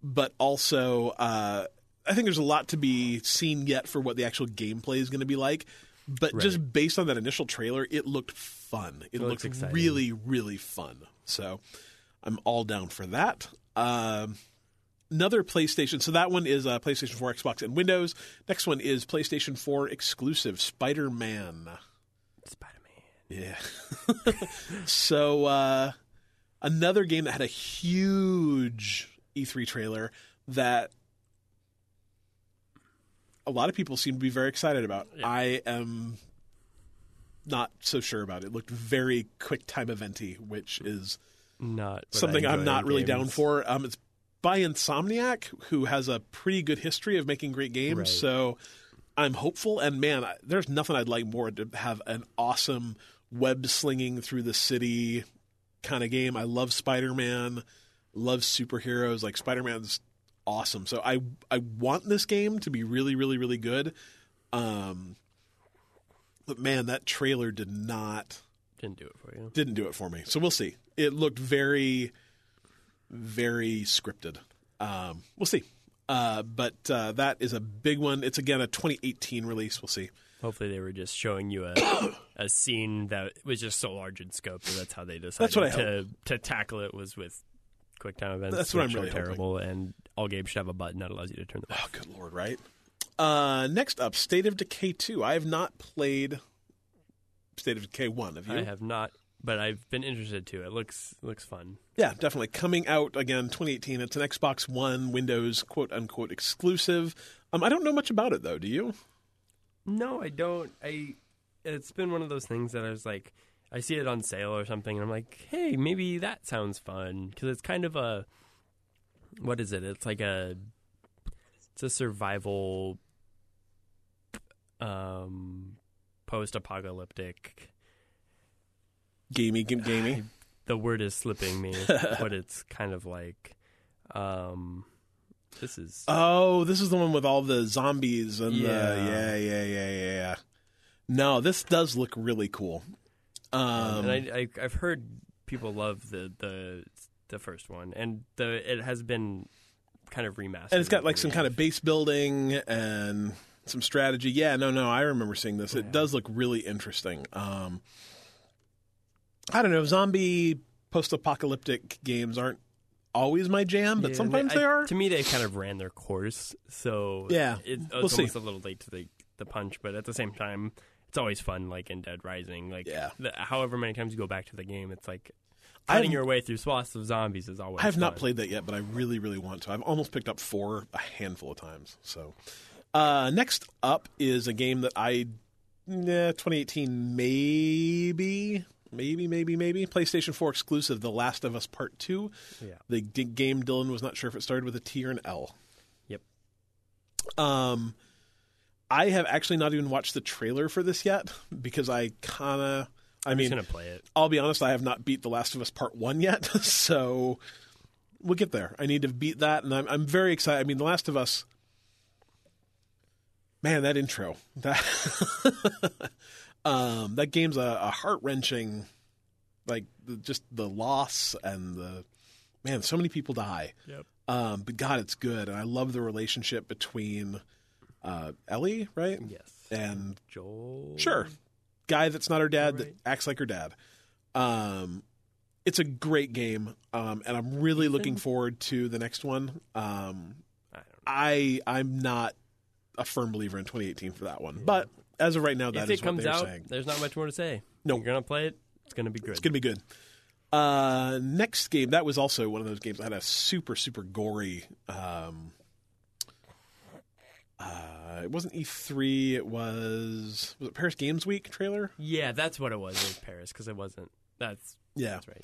but also, uh, I think there's a lot to be seen yet for what the actual gameplay is going to be like. But just based on that initial trailer, it looked fun. It, looks looked exciting. really, really fun. So I'm all down for that. Um, another PlayStation. So that one is uh, PlayStation 4, Xbox, and Windows. Next one is PlayStation 4 exclusive Spider Man. Spider Man. Yeah. so uh, another game that had a huge E3 trailer that a lot of people seem to be very excited about. I am not so sure about it. It looked very quick time eventy, which is Not something I'm not really down for. Um, it's by Insomniac, who has a pretty good history of making great games. Right. So I'm hopeful. And man, I- there's nothing I'd like more to have an awesome web slinging through the city kind of game. I love Spider Man, love superheroes. Like Spider Man's awesome. So I I want this game to be really really really good. Um, but man, that trailer did not Didn't do it for you. didn't do it for me. So we'll see. It looked very, very scripted. Um, we'll see. Uh, but uh, that is a big one. It's again a 2018 release. We'll see. Hopefully, they were just showing you a a scene that was just so large in scope that that's how they decided That's what I to to tackle it was with QuickTime events. That's what I'm really hoping. terrible. And all games should have a button that allows you to turn them Oh, good lord, right? Uh, next up, State of Decay 2. I have not played State of Decay 1. Have you? I have not, but I've been interested too. It looks looks fun. Yeah, definitely. Coming out again 2018. It's an Xbox One, Windows quote unquote exclusive. Um, I don't know much about it though. Do you? No, I don't. I. It's been one of those things that I was like, I see it on sale or something, and I'm like, hey, maybe that sounds fun because it's kind of a. What is it? It's like a. It's a survival. Um, post-apocalyptic. Gamey, game, gamey. The word is slipping me, but it's kind of like. Um, this is. Oh, this is the one with all the zombies and Yeah. the yeah, yeah, yeah, yeah, yeah. No, this does look really cool. Um, and I, I I've heard people love the the the first one, and the it has been kind of remastered. and it's got like some kind of base building and some strategy. Yeah, no, no, I remember seeing this. It does look really interesting. Um, I don't know, zombie post-apocalyptic games aren't always my jam, but Yeah, sometimes I- they are. To me, they kind of ran their course, so Yeah, it, it's we'll see. a little late to the the punch. But at the same time, it's always fun, like in Dead Rising. Like, Yeah. the, however many times you go back to the game, it's like fighting your way through swaths of zombies is always. I have not played that yet, but I really, really want to. I've almost picked up four a handful of times. So, uh, next up is a game that I, eh, 2018, maybe, maybe, maybe, maybe PlayStation 4 exclusive, The Last of Us Part Two. Yeah. The d- game Dylan was not sure if it started with a T or an L. Yep. Um, I have actually not even watched the trailer for this yet because I kind of. I I'm mean, gonna play it. I'll be honest, I have not beat The Last of Us Part 1 yet, so we'll get there. I need to beat that, and I'm, I'm very excited. I mean, The Last of Us, man, that intro, that, um, that game's a, a heart wrenching, like, the, just the loss and the, man, so many people die. Yep. Um, but God, it's good, and I love the relationship between uh, Ellie, right? Yes. And Joel. Sure. Guy that's not her dad Right. that acts like her dad. Um, it's a great game, um, and I'm really looking forward to the next one. Um, I don't know. I I'm not a firm believer in 2018 for that one, but as of right now, that If is it what comes they're out, saying. there's not much more to say. No. You're gonna play it. It's gonna be good. It's gonna be good. Uh, next game that was also one of those games that had a super super gory. Um, uh, it wasn't E3. It was was it Paris Games Week trailer? Yeah, that's what it was. It was Paris because it wasn't. That's Yeah. that's right.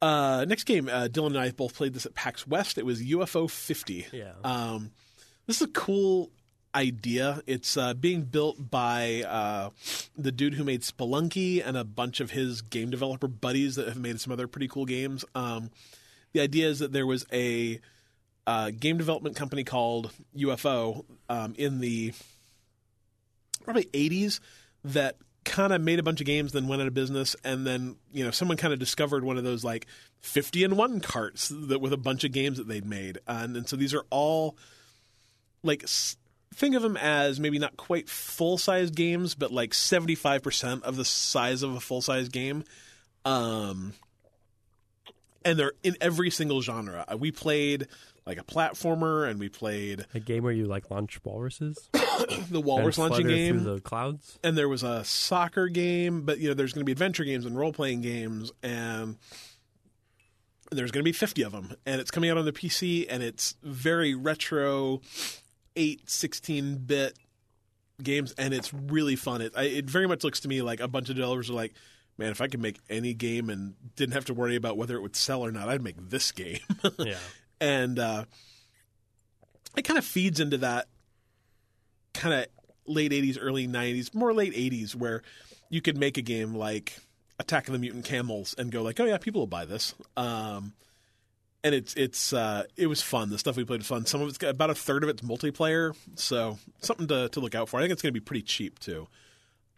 Uh, next game, uh, Dylan and I both played this at PAX West. It was UFO 50. Yeah. Um, this is a cool idea. It's uh, being built by uh, the dude who made Spelunky and a bunch of his game developer buddies that have made some other pretty cool games. Um, the idea is that there was a uh, game development company called UFO um, in the probably 80s that kind of made a bunch of games, then went out of business, and then you know someone kind of discovered one of those like fifty and one carts that with a bunch of games that they'd made, and, and so these are all like think of them as maybe not quite full size games, but like seventy five percent of the size of a full size game. Um, and they're in every single genre. Uh, We played like a platformer, and we played A game where you like launch walruses, the Walrus launching game, through the clouds. and there was a soccer game. But you know, there's going to be adventure games and role playing games, and there's going to be 50 of them, and it's coming out on the PC, and it's very retro, 8, 16 bit games, and it's really fun. It I, it very much looks to me like a bunch of developers are like. Man, if I could make any game and didn't have to worry about whether it would sell or not, I'd make this game. Yeah, and uh, it kind of feeds into that kind of late 80s early 90s more late 80s where you could make a game like attack of the mutant camels and go like oh yeah people will buy this um, and it's it's uh, it was fun the stuff we played was fun some of it's got about a third of it's multiplayer so something to, to look out for i think it's going to be pretty cheap too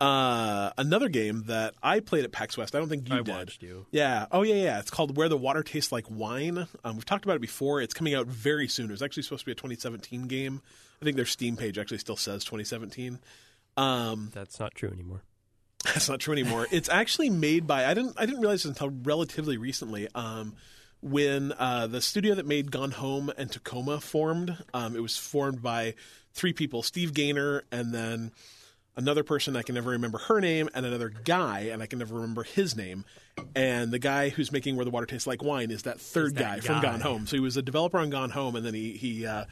uh, another game that I played at PAX West, I don't think you I did. watched you. Yeah. Oh, yeah, yeah. It's called Where the Water Tastes Like Wine. Um, we've talked about it before. It's coming out very soon. It was actually supposed to be a 2017 game. I think their Steam page actually still says 2017. Um, That's not true anymore. that's not true anymore. it's actually made by I didn't I didn't realize this until relatively recently. Um, when uh, the studio that made Gone Home and Tacoma formed, um, it was formed by three people: Steve Gaynor, and then another person I can never remember her name, and another guy, and I can never remember his name. And the guy who's making Where the Water Tastes Like Wine is that third that guy, from. Gone Home. So he was a developer on Gone Home, and then he he. Uh,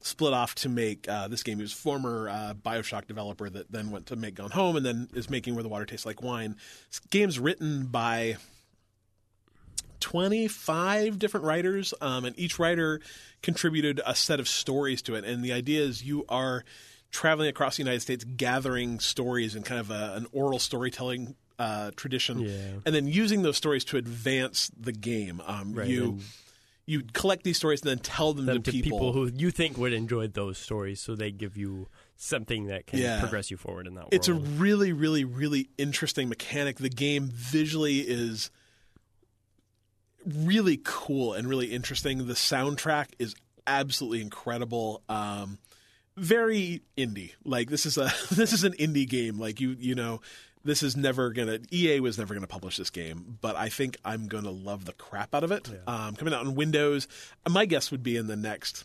Split off to make uh, this game. He was a former uh, Bioshock developer that then went to make Gone Home and then is making Where the Water Tastes Like Wine. This game's written by 25 different writers, um, and each writer contributed a set of stories to it. And the idea is you are traveling across the United States, gathering stories in kind of a, an oral storytelling uh, tradition, Yeah. and then using those stories to advance the game. Um, Right, you and- you collect these stories and then tell them, Them to to people who you think would enjoy those stories, so they give you something that can Yeah. progress you forward in that It's a really, really, really interesting mechanic. The game visually is really cool and really interesting. The soundtrack is absolutely incredible. Um, very indie. Like this is a this is an indie game. Like you you know this is never gonna EA was never gonna publish this game, but I think I'm gonna love the crap out of it. Um, coming out on Windows, my guess would be in the next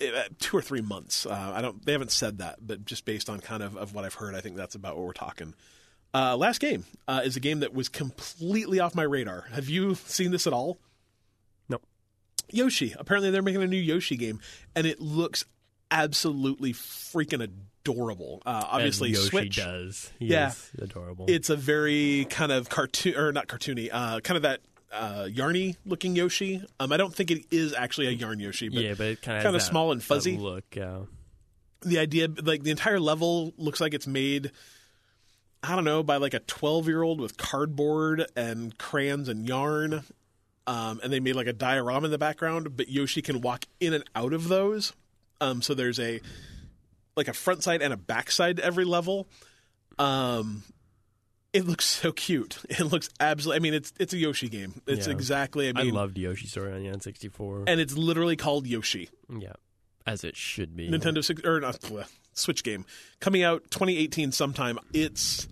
uh, two or three months. Uh, I don't. They haven't said that, but just based on kind of, of what I've heard, I think that's about what we're talking. Uh, last game uh, is a game that was completely off my radar. Have you seen this at all? No. Yoshi. Apparently, they're making a new Yoshi game, and it looks absolutely freaking adorable. Uh, obviously, and Yoshi Switch. does. He Yeah. adorable. It's a very kind of cartoon, or not cartoony, uh, kind of that uh, yarny looking Yoshi. Um, I don't think it is actually a yarn Yoshi, but yeah, but it kind of small and fuzzy. look. Yeah. the idea like the entire level looks like it's made i don't know by like a 12 year old with cardboard and crayons and yarn um, and they made like a diorama in the background but yoshi can walk in and out of those um, so there's a like a front side and a back side to every level um, it looks so cute it looks absolutely i mean it's it's a yoshi game it's Yeah. exactly i mean, I loved Yoshi Story on the N64. and it's literally called yoshi yeah, as it should be. Nintendo six or not Switch game coming out 2018 sometime. It's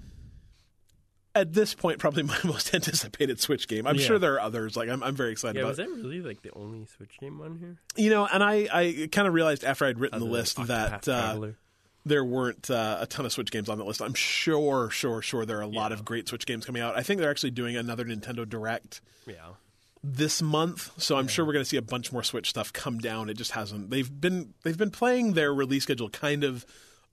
at this point probably my most anticipated Switch game. I'm Yeah. sure there are others. Like I'm, I'm very excited Yeah, about. was that really like the only Switch game on here? You know, and I, I kind of realized after I'd written the Other than list that uh, there weren't uh, a ton of Switch games on the list. I'm sure, sure, sure there are a lot of great Switch games coming out. I think they're actually doing another Nintendo Direct yeah, this month, so I'm sure we're going to see a bunch more Switch stuff come down. It just hasn't. They've been they've been playing their release schedule kind of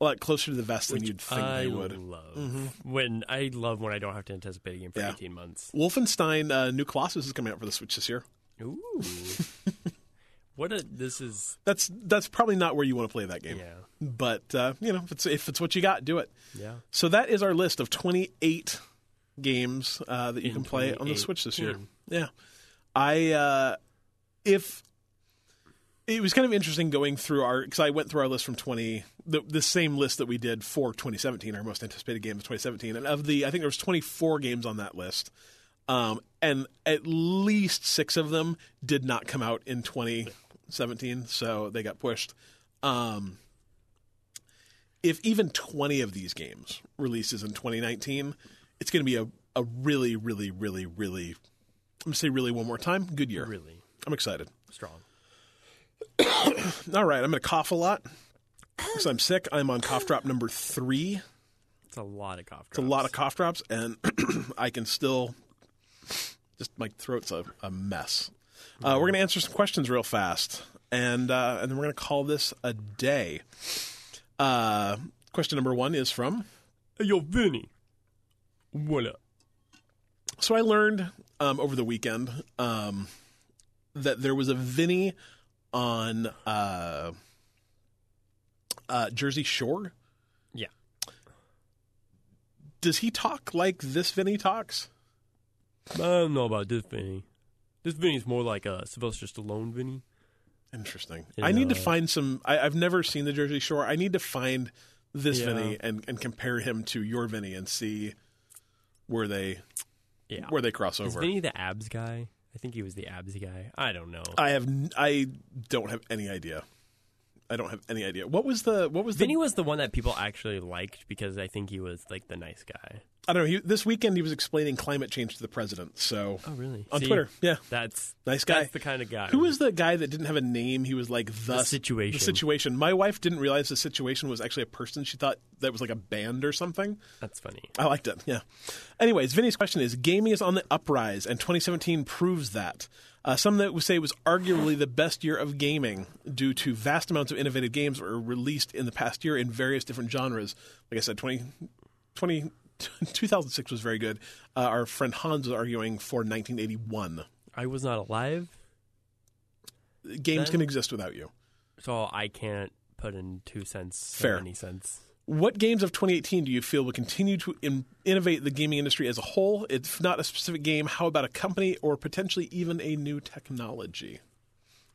a lot closer to the vest than you'd think I they would. love when I love when I don't have to anticipate a game for Yeah. eighteen months. Wolfenstein uh, New Colossus is coming out for the Switch this year. Ooh, what a this is. That's that's probably not where you want to play that game. Yeah, But uh, you know, if it's if it's what you got, do it. yeah. So that is our list of 28 games uh, that you In can play on the Switch this year. 2018. Yeah, I uh, if it was kind of interesting going through our because I went through our list from 20 the, the same list that we did for 2017 our most anticipated game of 2017 and of the I think there was 24 games on that list um, and at least six of them did not come out in 2017 so they got pushed. Um, if even 20 of these games releases in 2019 it's going to be a, a really really really really I'm going to say really one more time good year Really I'm excited strong. all right, I'm going to cough a lot because I'm sick. I'm on cough drop number three. It's a lot of cough. Drops. It's a lot of cough drops, and I can still just my throat's a, a mess. Uh, we're going to answer some questions real fast, and uh, and then we're going to call this a day. Uh, question number one is from. Hey, yo, Vinny. What up? So I learned um, over the weekend um, that there was a Vinny on uh, uh, Jersey Shore. Yeah. Does he talk like this Vinny talks? I don't know about this Vinny. This Vinny's more like a Sylvester Stallone Vinny. Interesting. In, I need to uh, find some. I, I've never seen the Jersey Shore. I need to find this Yeah. Vinny and, and compare him to your Vinny and see where they Yeah. where they cross Is over. Vinny the abs guy? I think he was the abs guy. I don't know. I have. n- I don't have any idea. I don't have any idea. What was the what was the Vinny was the one that people actually liked because I think he was like the nice guy. I don't know. He, this weekend he was explaining climate change to the president. So Oh, really? on See, Twitter, yeah, That's nice guy. That's the kind of guy. Who was the guy that didn't have a name? He was like the, The Situation. The situation. My wife didn't realize the situation was actually a person. She thought that was like a band or something. That's funny. I liked it. Yeah. Anyways, Vinny's question is: Gaming is on the uprise, and 2017 proves that. Uh, some that would say it was arguably the best year of gaming due to vast amounts of innovative games were released in the past year in various different genres. Like I said, 20, 20 2006 was very good. Uh, our friend Hans was arguing for 1981. I was not alive, Games Then- can exist without you. so I can't put in two cents Fair. any sense. What games of 2018 do you feel will continue to in- innovate the gaming industry as a whole? If not a specific game, how about a company or potentially even a new technology?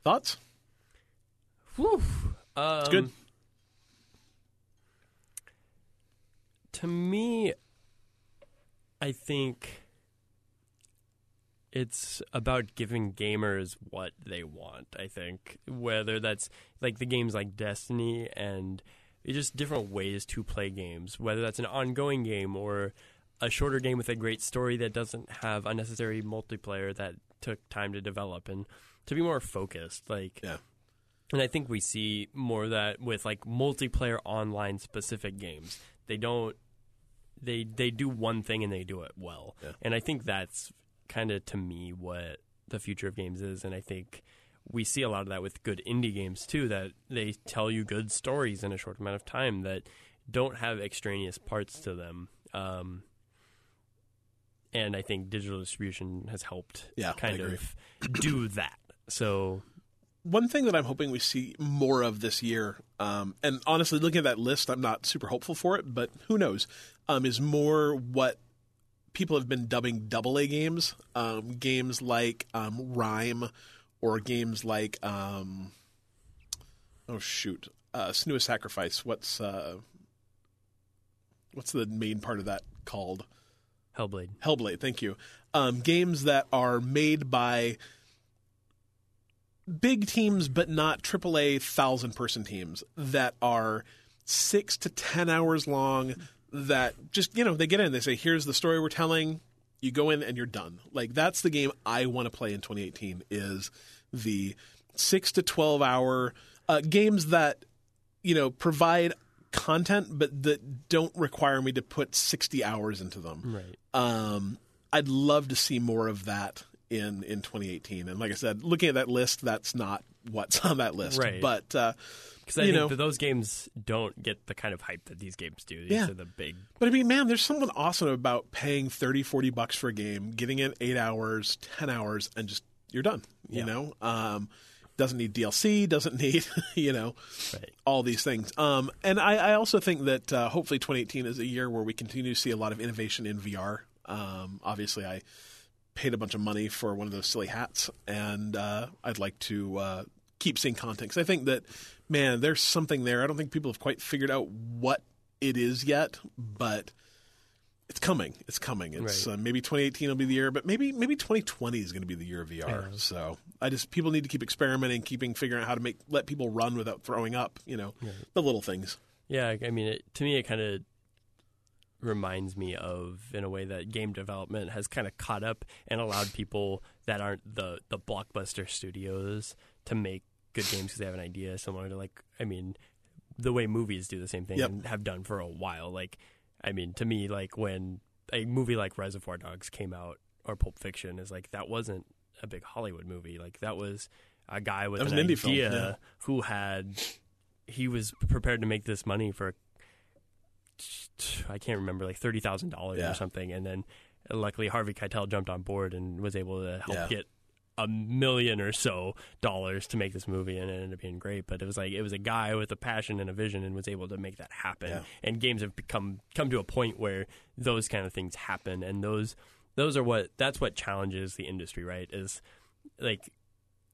Thoughts? Whew. Um, It's good. To me, I think it's about giving gamers what they want. I think whether that's like the games like Destiny and just different ways to play games, whether that's an ongoing game or a shorter game with a great story that doesn't have unnecessary multiplayer that took time to develop and to be more focused. Like Yeah. and I think we see more of that with like multiplayer online specific games. They don't they they do one thing and they do it well. Yeah. And I think that's kind of to me what the future of games is and I think we see a lot of that with good indie games too that they tell you good stories in a short amount of time that don't have extraneous parts to them. Um, and I think digital distribution has helped Yeah, kind of do that. So One thing that I'm hoping we see more of this year, um, and honestly, looking at that list, I'm not super hopeful for it, but who knows, um, is more what people have been dubbing double A games. Um, games like um, Rhyme or games like, um, oh, shoot, uh, Senua's Sacrifice. What's, uh, what's the main part of that called? Hellblade. Hellblade, thank you. Um, games that are made by big teams, but not AAA thousand person teams that are six to ten hours long. That just you know they get in, they say, "Here's the story we're telling." You go in and you're done. Like that's the game I want to play in 2018. Is the six to twelve hour uh, games that you know provide content, but that don't require me to put 60 hours into them. Right. Um, I'd love to see more of that in in 2018. And like I said, looking at that list, that's not what's on that list. Right. But uh, Because I you think know, those games don't get the kind of hype that these games do. These Yeah. are the big. but I mean, man, there's something awesome about paying 30, 40 bucks for a game, getting in eight hours, 10 hours, and just you're done. You Yeah. know, um, doesn't need DLC, doesn't need you know Right. all these things. Um, and I, I also think that uh, hopefully 2018 is a year where we continue to see a lot of innovation in VR. Um, obviously, I paid a bunch of money for one of those silly hats, and uh, I'd like to uh, keep seeing content because I think that man, there's something there. I don't think people have quite figured out what it is yet, but it's coming. It's coming. It's Right. uh, maybe 2018 will be the year, but maybe maybe 2020 is going to be the year of VR. So I just people need to keep experimenting, keeping figuring out how to make let people run without throwing up. You know, the little things. Yeah, I mean, it, to me, it kind of reminds me of, in a way, that game development has kind of caught up and allowed people that aren't the the blockbuster studios to make good games because they have an idea, similar to like, I mean, the way movies do the same thing Yep. and have done for a while. Like, I mean, to me, like when a movie like Reservoir Dogs came out or Pulp Fiction is like that wasn't a big Hollywood movie. Like that was a guy with an, an indie film, yeah. who had he was prepared to make this money for I can't remember like thirty thousand dollars or something, and then luckily Harvey Keitel jumped on board and was able to help Yeah. get a million or so dollars to make this movie, and it ended up being great. But it was like it was a guy with a passion and a vision, and was able to make that happen. Yeah. And games have become come to a point where those kind of things happen, and those those are what that's what challenges the industry, right? Is like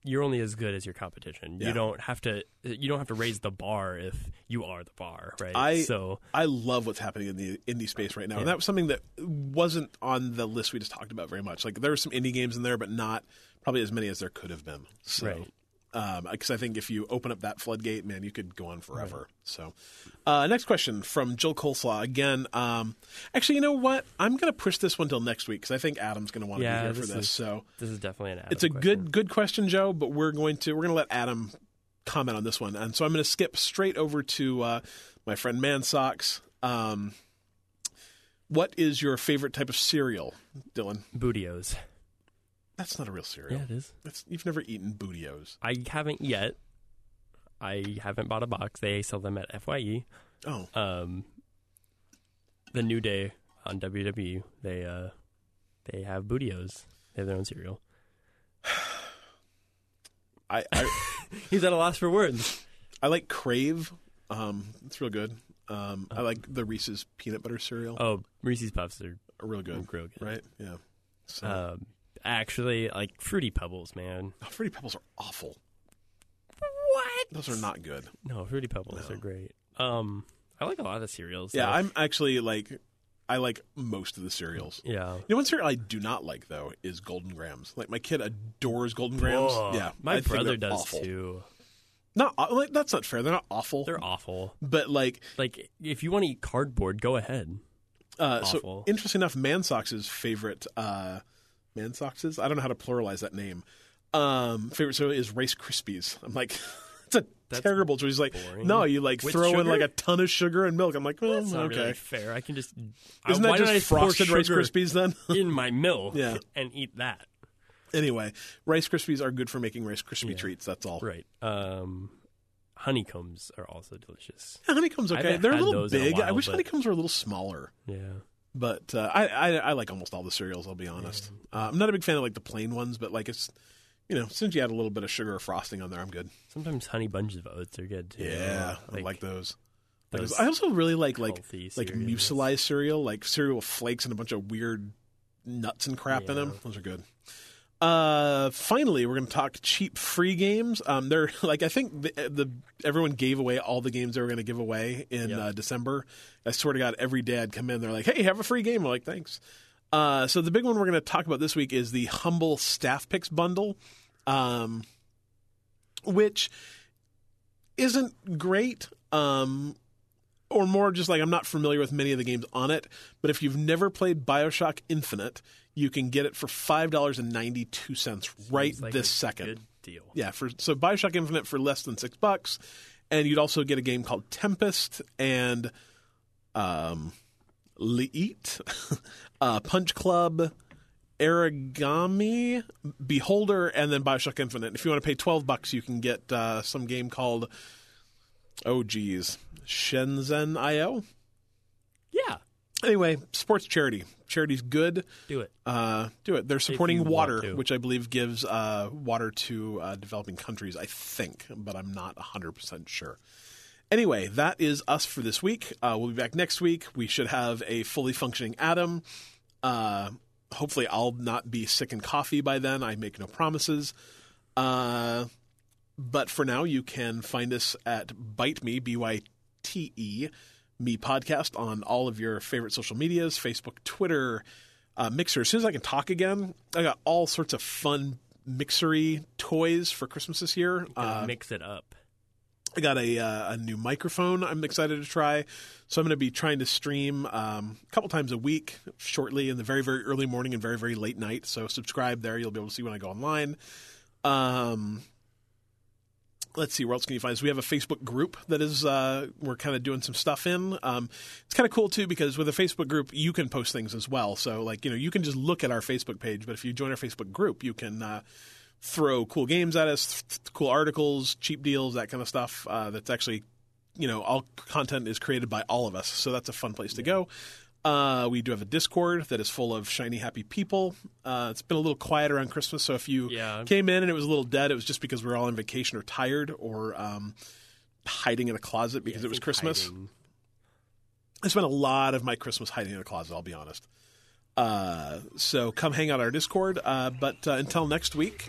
you're only as good as your competition. Yeah. You don't have to you don't have to raise the bar if you are the bar, right? I- so I love what's happening in the indie space right now, and that was something that wasn't on the list we just talked about very much. Like there were some indie games in there, but not probably as many as there could have been. So, Right. Because I think if you open up that floodgate, man, you could go on forever. So, uh, next question from Jill Coleslaw again. Um, actually, you know what? I'm going to push this one till next week because I think Adam's going to want to Yeah, be here for this this. is- so this is definitely an Adam it's a question. good good question, Joe. But we're going to we're going to let Adam comment on this one, and so I'm going to skip straight over to uh, my friend Man Socks. Um, what is your favorite type of cereal, Dylan? Booty-O's. That's not a real cereal. Yeah, it is. That's, you've never eaten Booty-O's. I haven't yet. I haven't bought a box. They sell them at Fye. Oh, Um, the New Day on WWE. They uh, they have Booty-O's. They have their own cereal. I, I He's at a loss for words. I like Krave. Um, it's real good. Um, I like the Reese's peanut butter cereal. Oh, Reese's Puffs are real good, real good. right? Yeah. So, Um, actually, like Fruity Pebbles, man. oh, Fruity Pebbles are awful. What? Those are not good. No, Fruity Pebbles are great. Um, I like a lot of cereals. Yeah, though. I'm actually like, I like most of the cereals. Yeah. You know, one cereal I do not like though is Golden Grahams. Like my kid adores Golden Grahams. Yeah, my I brother does awful. too. Not like that's not fair. They're not awful. They're awful. but like, Like, if you want to eat cardboard, go ahead. uh, so interesting enough, Mansox's favorite uh, Mansox's. I don't know how to pluralize that name. Um, favorite cereal is Rice Krispies. I'm like, it's a That's terrible choice. He's like, boring. no, you like With throw in like a ton of sugar and milk. I'm like, well, That's not okay. really fair. I can just Isn't uh, that I just frosted Rice sugar Krispies then? in my milk Yeah. and eat that? anyway, Rice Krispies are good for making Rice Krispie treats. That's all. Right. Um, honeycombs are also delicious. Yeah, honeycomb's I okay. They're a little in a big. I wish honeycombs were a little smaller. Yeah. But uh, I, I I like almost all the cereals. I'll be honest. Uh, I'm not a big fan of like the plain ones, but like it's you know since you add a little bit of sugar or frosting on there, I'm good. Sometimes honey bunches of oats are good too. Yeah, I like those. Like those I also really like like like mucilized cereal, like cereal with flakes and a bunch of weird nuts and crap in them. Those are good. Uh, finally, we're going to talk cheap free games. Um, they're like I think the, the everyone gave away all the games they were going to give away in Yeah. uh, December. I swear to God, every day I'd come in, they're like, "Hey, have a free game." I'm like, "Thanks." Uh, so the big one we're going to talk about this week is the Humble Staff Picks bundle, um, which isn't great. Um, or more just like I'm not familiar with many of the games on it, but if you've never played BioShock Infinite, you can get it for five dollars and ninety two cents right like this second. Deal. Yeah, for so BioShock Infinite for less than six bucks, and you'd also get a game called Tempest and um, Leet, uh, Punch Club, Origami, Beholder, and then BioShock Infinite. If you want to pay twelve bucks, you can get uh, some game called oh geez, Shenzhen IO. Yeah. Anyway, sports charity. Charity's good. Do it. Uh, do it. They're supporting water, which I believe gives uh, water to uh, developing countries. I think, but I'm not 100 percent sure. Anyway, that is us for this week. Uh, we'll be back next week. We should have a fully functioning Adam. Uh, hopefully, I'll not be sick and coffee by then. I make no promises. Uh, but for now, you can find us at Byte Me, B Y T E, Me Podcast on all of your favorite social medias Facebook, Twitter, uh, Mixer. As soon as I can talk again, I got all sorts of fun mixery toys for Christmas this year. Uh, mix it up. I got a uh, a new microphone. I'm excited to try. So I'm going to be trying to stream um, a couple times a week, shortly in the very very early morning and very very late night. So subscribe there. You'll be able to see when I go online. Um, let's see where else can you find us. We have a Facebook group that is uh, we're kind of doing some stuff in. Um, it's kind of cool too because with a Facebook group you can post things as well. So like you know you can just look at our Facebook page, but if you join our Facebook group, you can. Uh, throw cool games at us, th- th- cool articles, cheap deals, that kind of stuff. Uh, that's actually, you know, all content is created by all of us, so that's a fun place to go. Uh, we do have a Discord that is full of shiny, happy people. Uh, it's been a little quiet around Christmas, so if you Yeah. came in and it was a little dead, it was just because we were all on vacation or tired or um, hiding in a closet because Yeah, it was Christmas. hiding- I spent a lot of my Christmas hiding in a closet. I'll be honest. Uh, so come hang out our Discord. Uh, but uh, until next week,